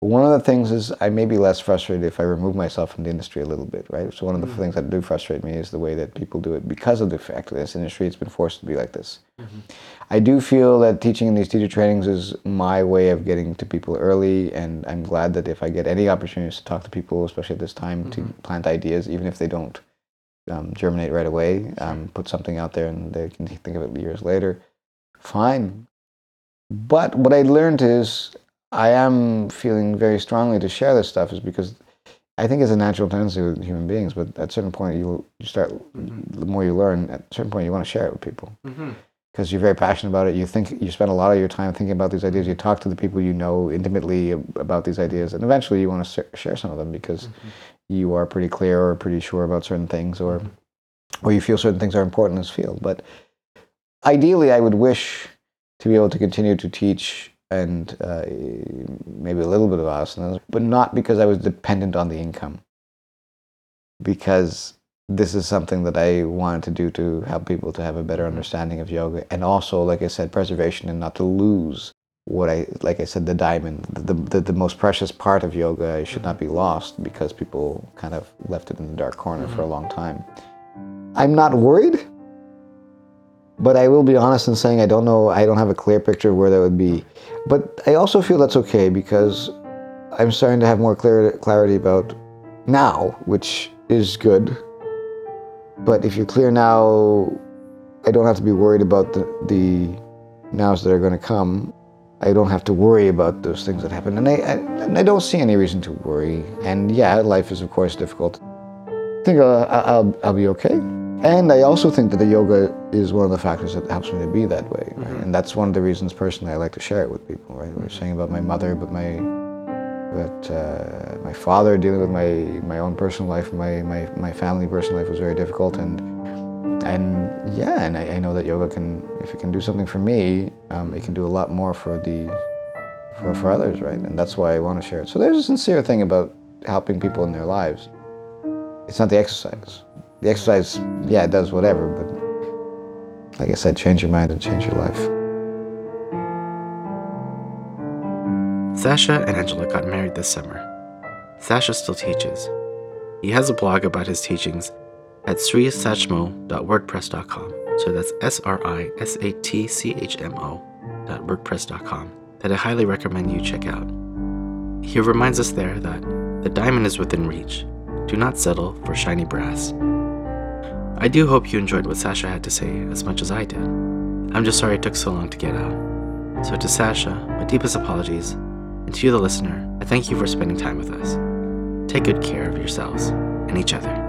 One of the things is I may be less frustrated if I remove myself from the industry a little bit, right? So one of the things that do frustrate me is the way that people do it because of the fact that this industry it's been forced to be like this. I do feel that teaching in these teacher trainings is my way of getting to people early, and I'm glad that if I get any opportunities to talk to people, especially at this time, to plant ideas, even if they don't um, germinate right away, um, put something out there and they can think of it years later, fine. But what I learned is I am feeling very strongly to share this stuff is because I think it's a natural tendency with human beings. But at a certain point, you you start mm-hmm. the more you learn. At a certain point, you want to share it with people mm-hmm. because you're very passionate about it. You think you spend a lot of your time thinking about these ideas. You mm-hmm. talk to the people you know intimately about these ideas, and eventually you want to share some of them because you are pretty clear or pretty sure about certain things, or or you feel certain things are important in this field. But ideally, I would wish to be able to continue to teach and uh, maybe a little bit of asanas, but not because I was dependent on the income. Because this is something that I wanted to do to help people to have a better understanding of yoga, and also, like I said, preservation and not to lose what I, like I said, the diamond, the the, the most precious part of yoga should not be lost because people kind of left it in the dark corner for a long time. I'm not worried but I will be honest in saying I don't know, I don't have a clear picture of where that would be. But I also feel that's okay because I'm starting to have more clear, clarity about now, which is good. But if you're clear now, I don't have to be worried about the, the nows that are going to come. I don't have to worry about those things that happen. And I, I, and I don't see any reason to worry. And yeah, life is, of course, difficult. I think I'll, I'll, I'll be okay. And I also think that the yoga is one of the factors that helps me to be that way. Right? And that's one of the reasons personally I like to share it with people. Right? We are saying about my mother, but my but uh, my father dealing with my my own personal life, my my my family personal life was very difficult. And and yeah, and I, I know that yoga can, if it can do something for me, um, it can do a lot more for the for for others, right? And that's why I want to share it. So there's a sincere thing about helping people in their lives. It's not the exercise the exercise, yeah, it does whatever, but like I said, change your mind and change your life. Sacha and Angela got married this summer. Sacha still teaches. He has a blog about his teachings at srisatchmo.wordpress.com. So that's S R I S A T C H M O dot wordpress.com that I highly recommend you check out. He reminds us there that the diamond is within reach. Do not settle for shiny brass. I do hope you enjoyed what Sacha had to say as much as I did. I'm just sorry it took so long to get out. So, to Sacha, my deepest apologies, and to you, the listener, I thank you for spending time with us. Take good care of yourselves and each other.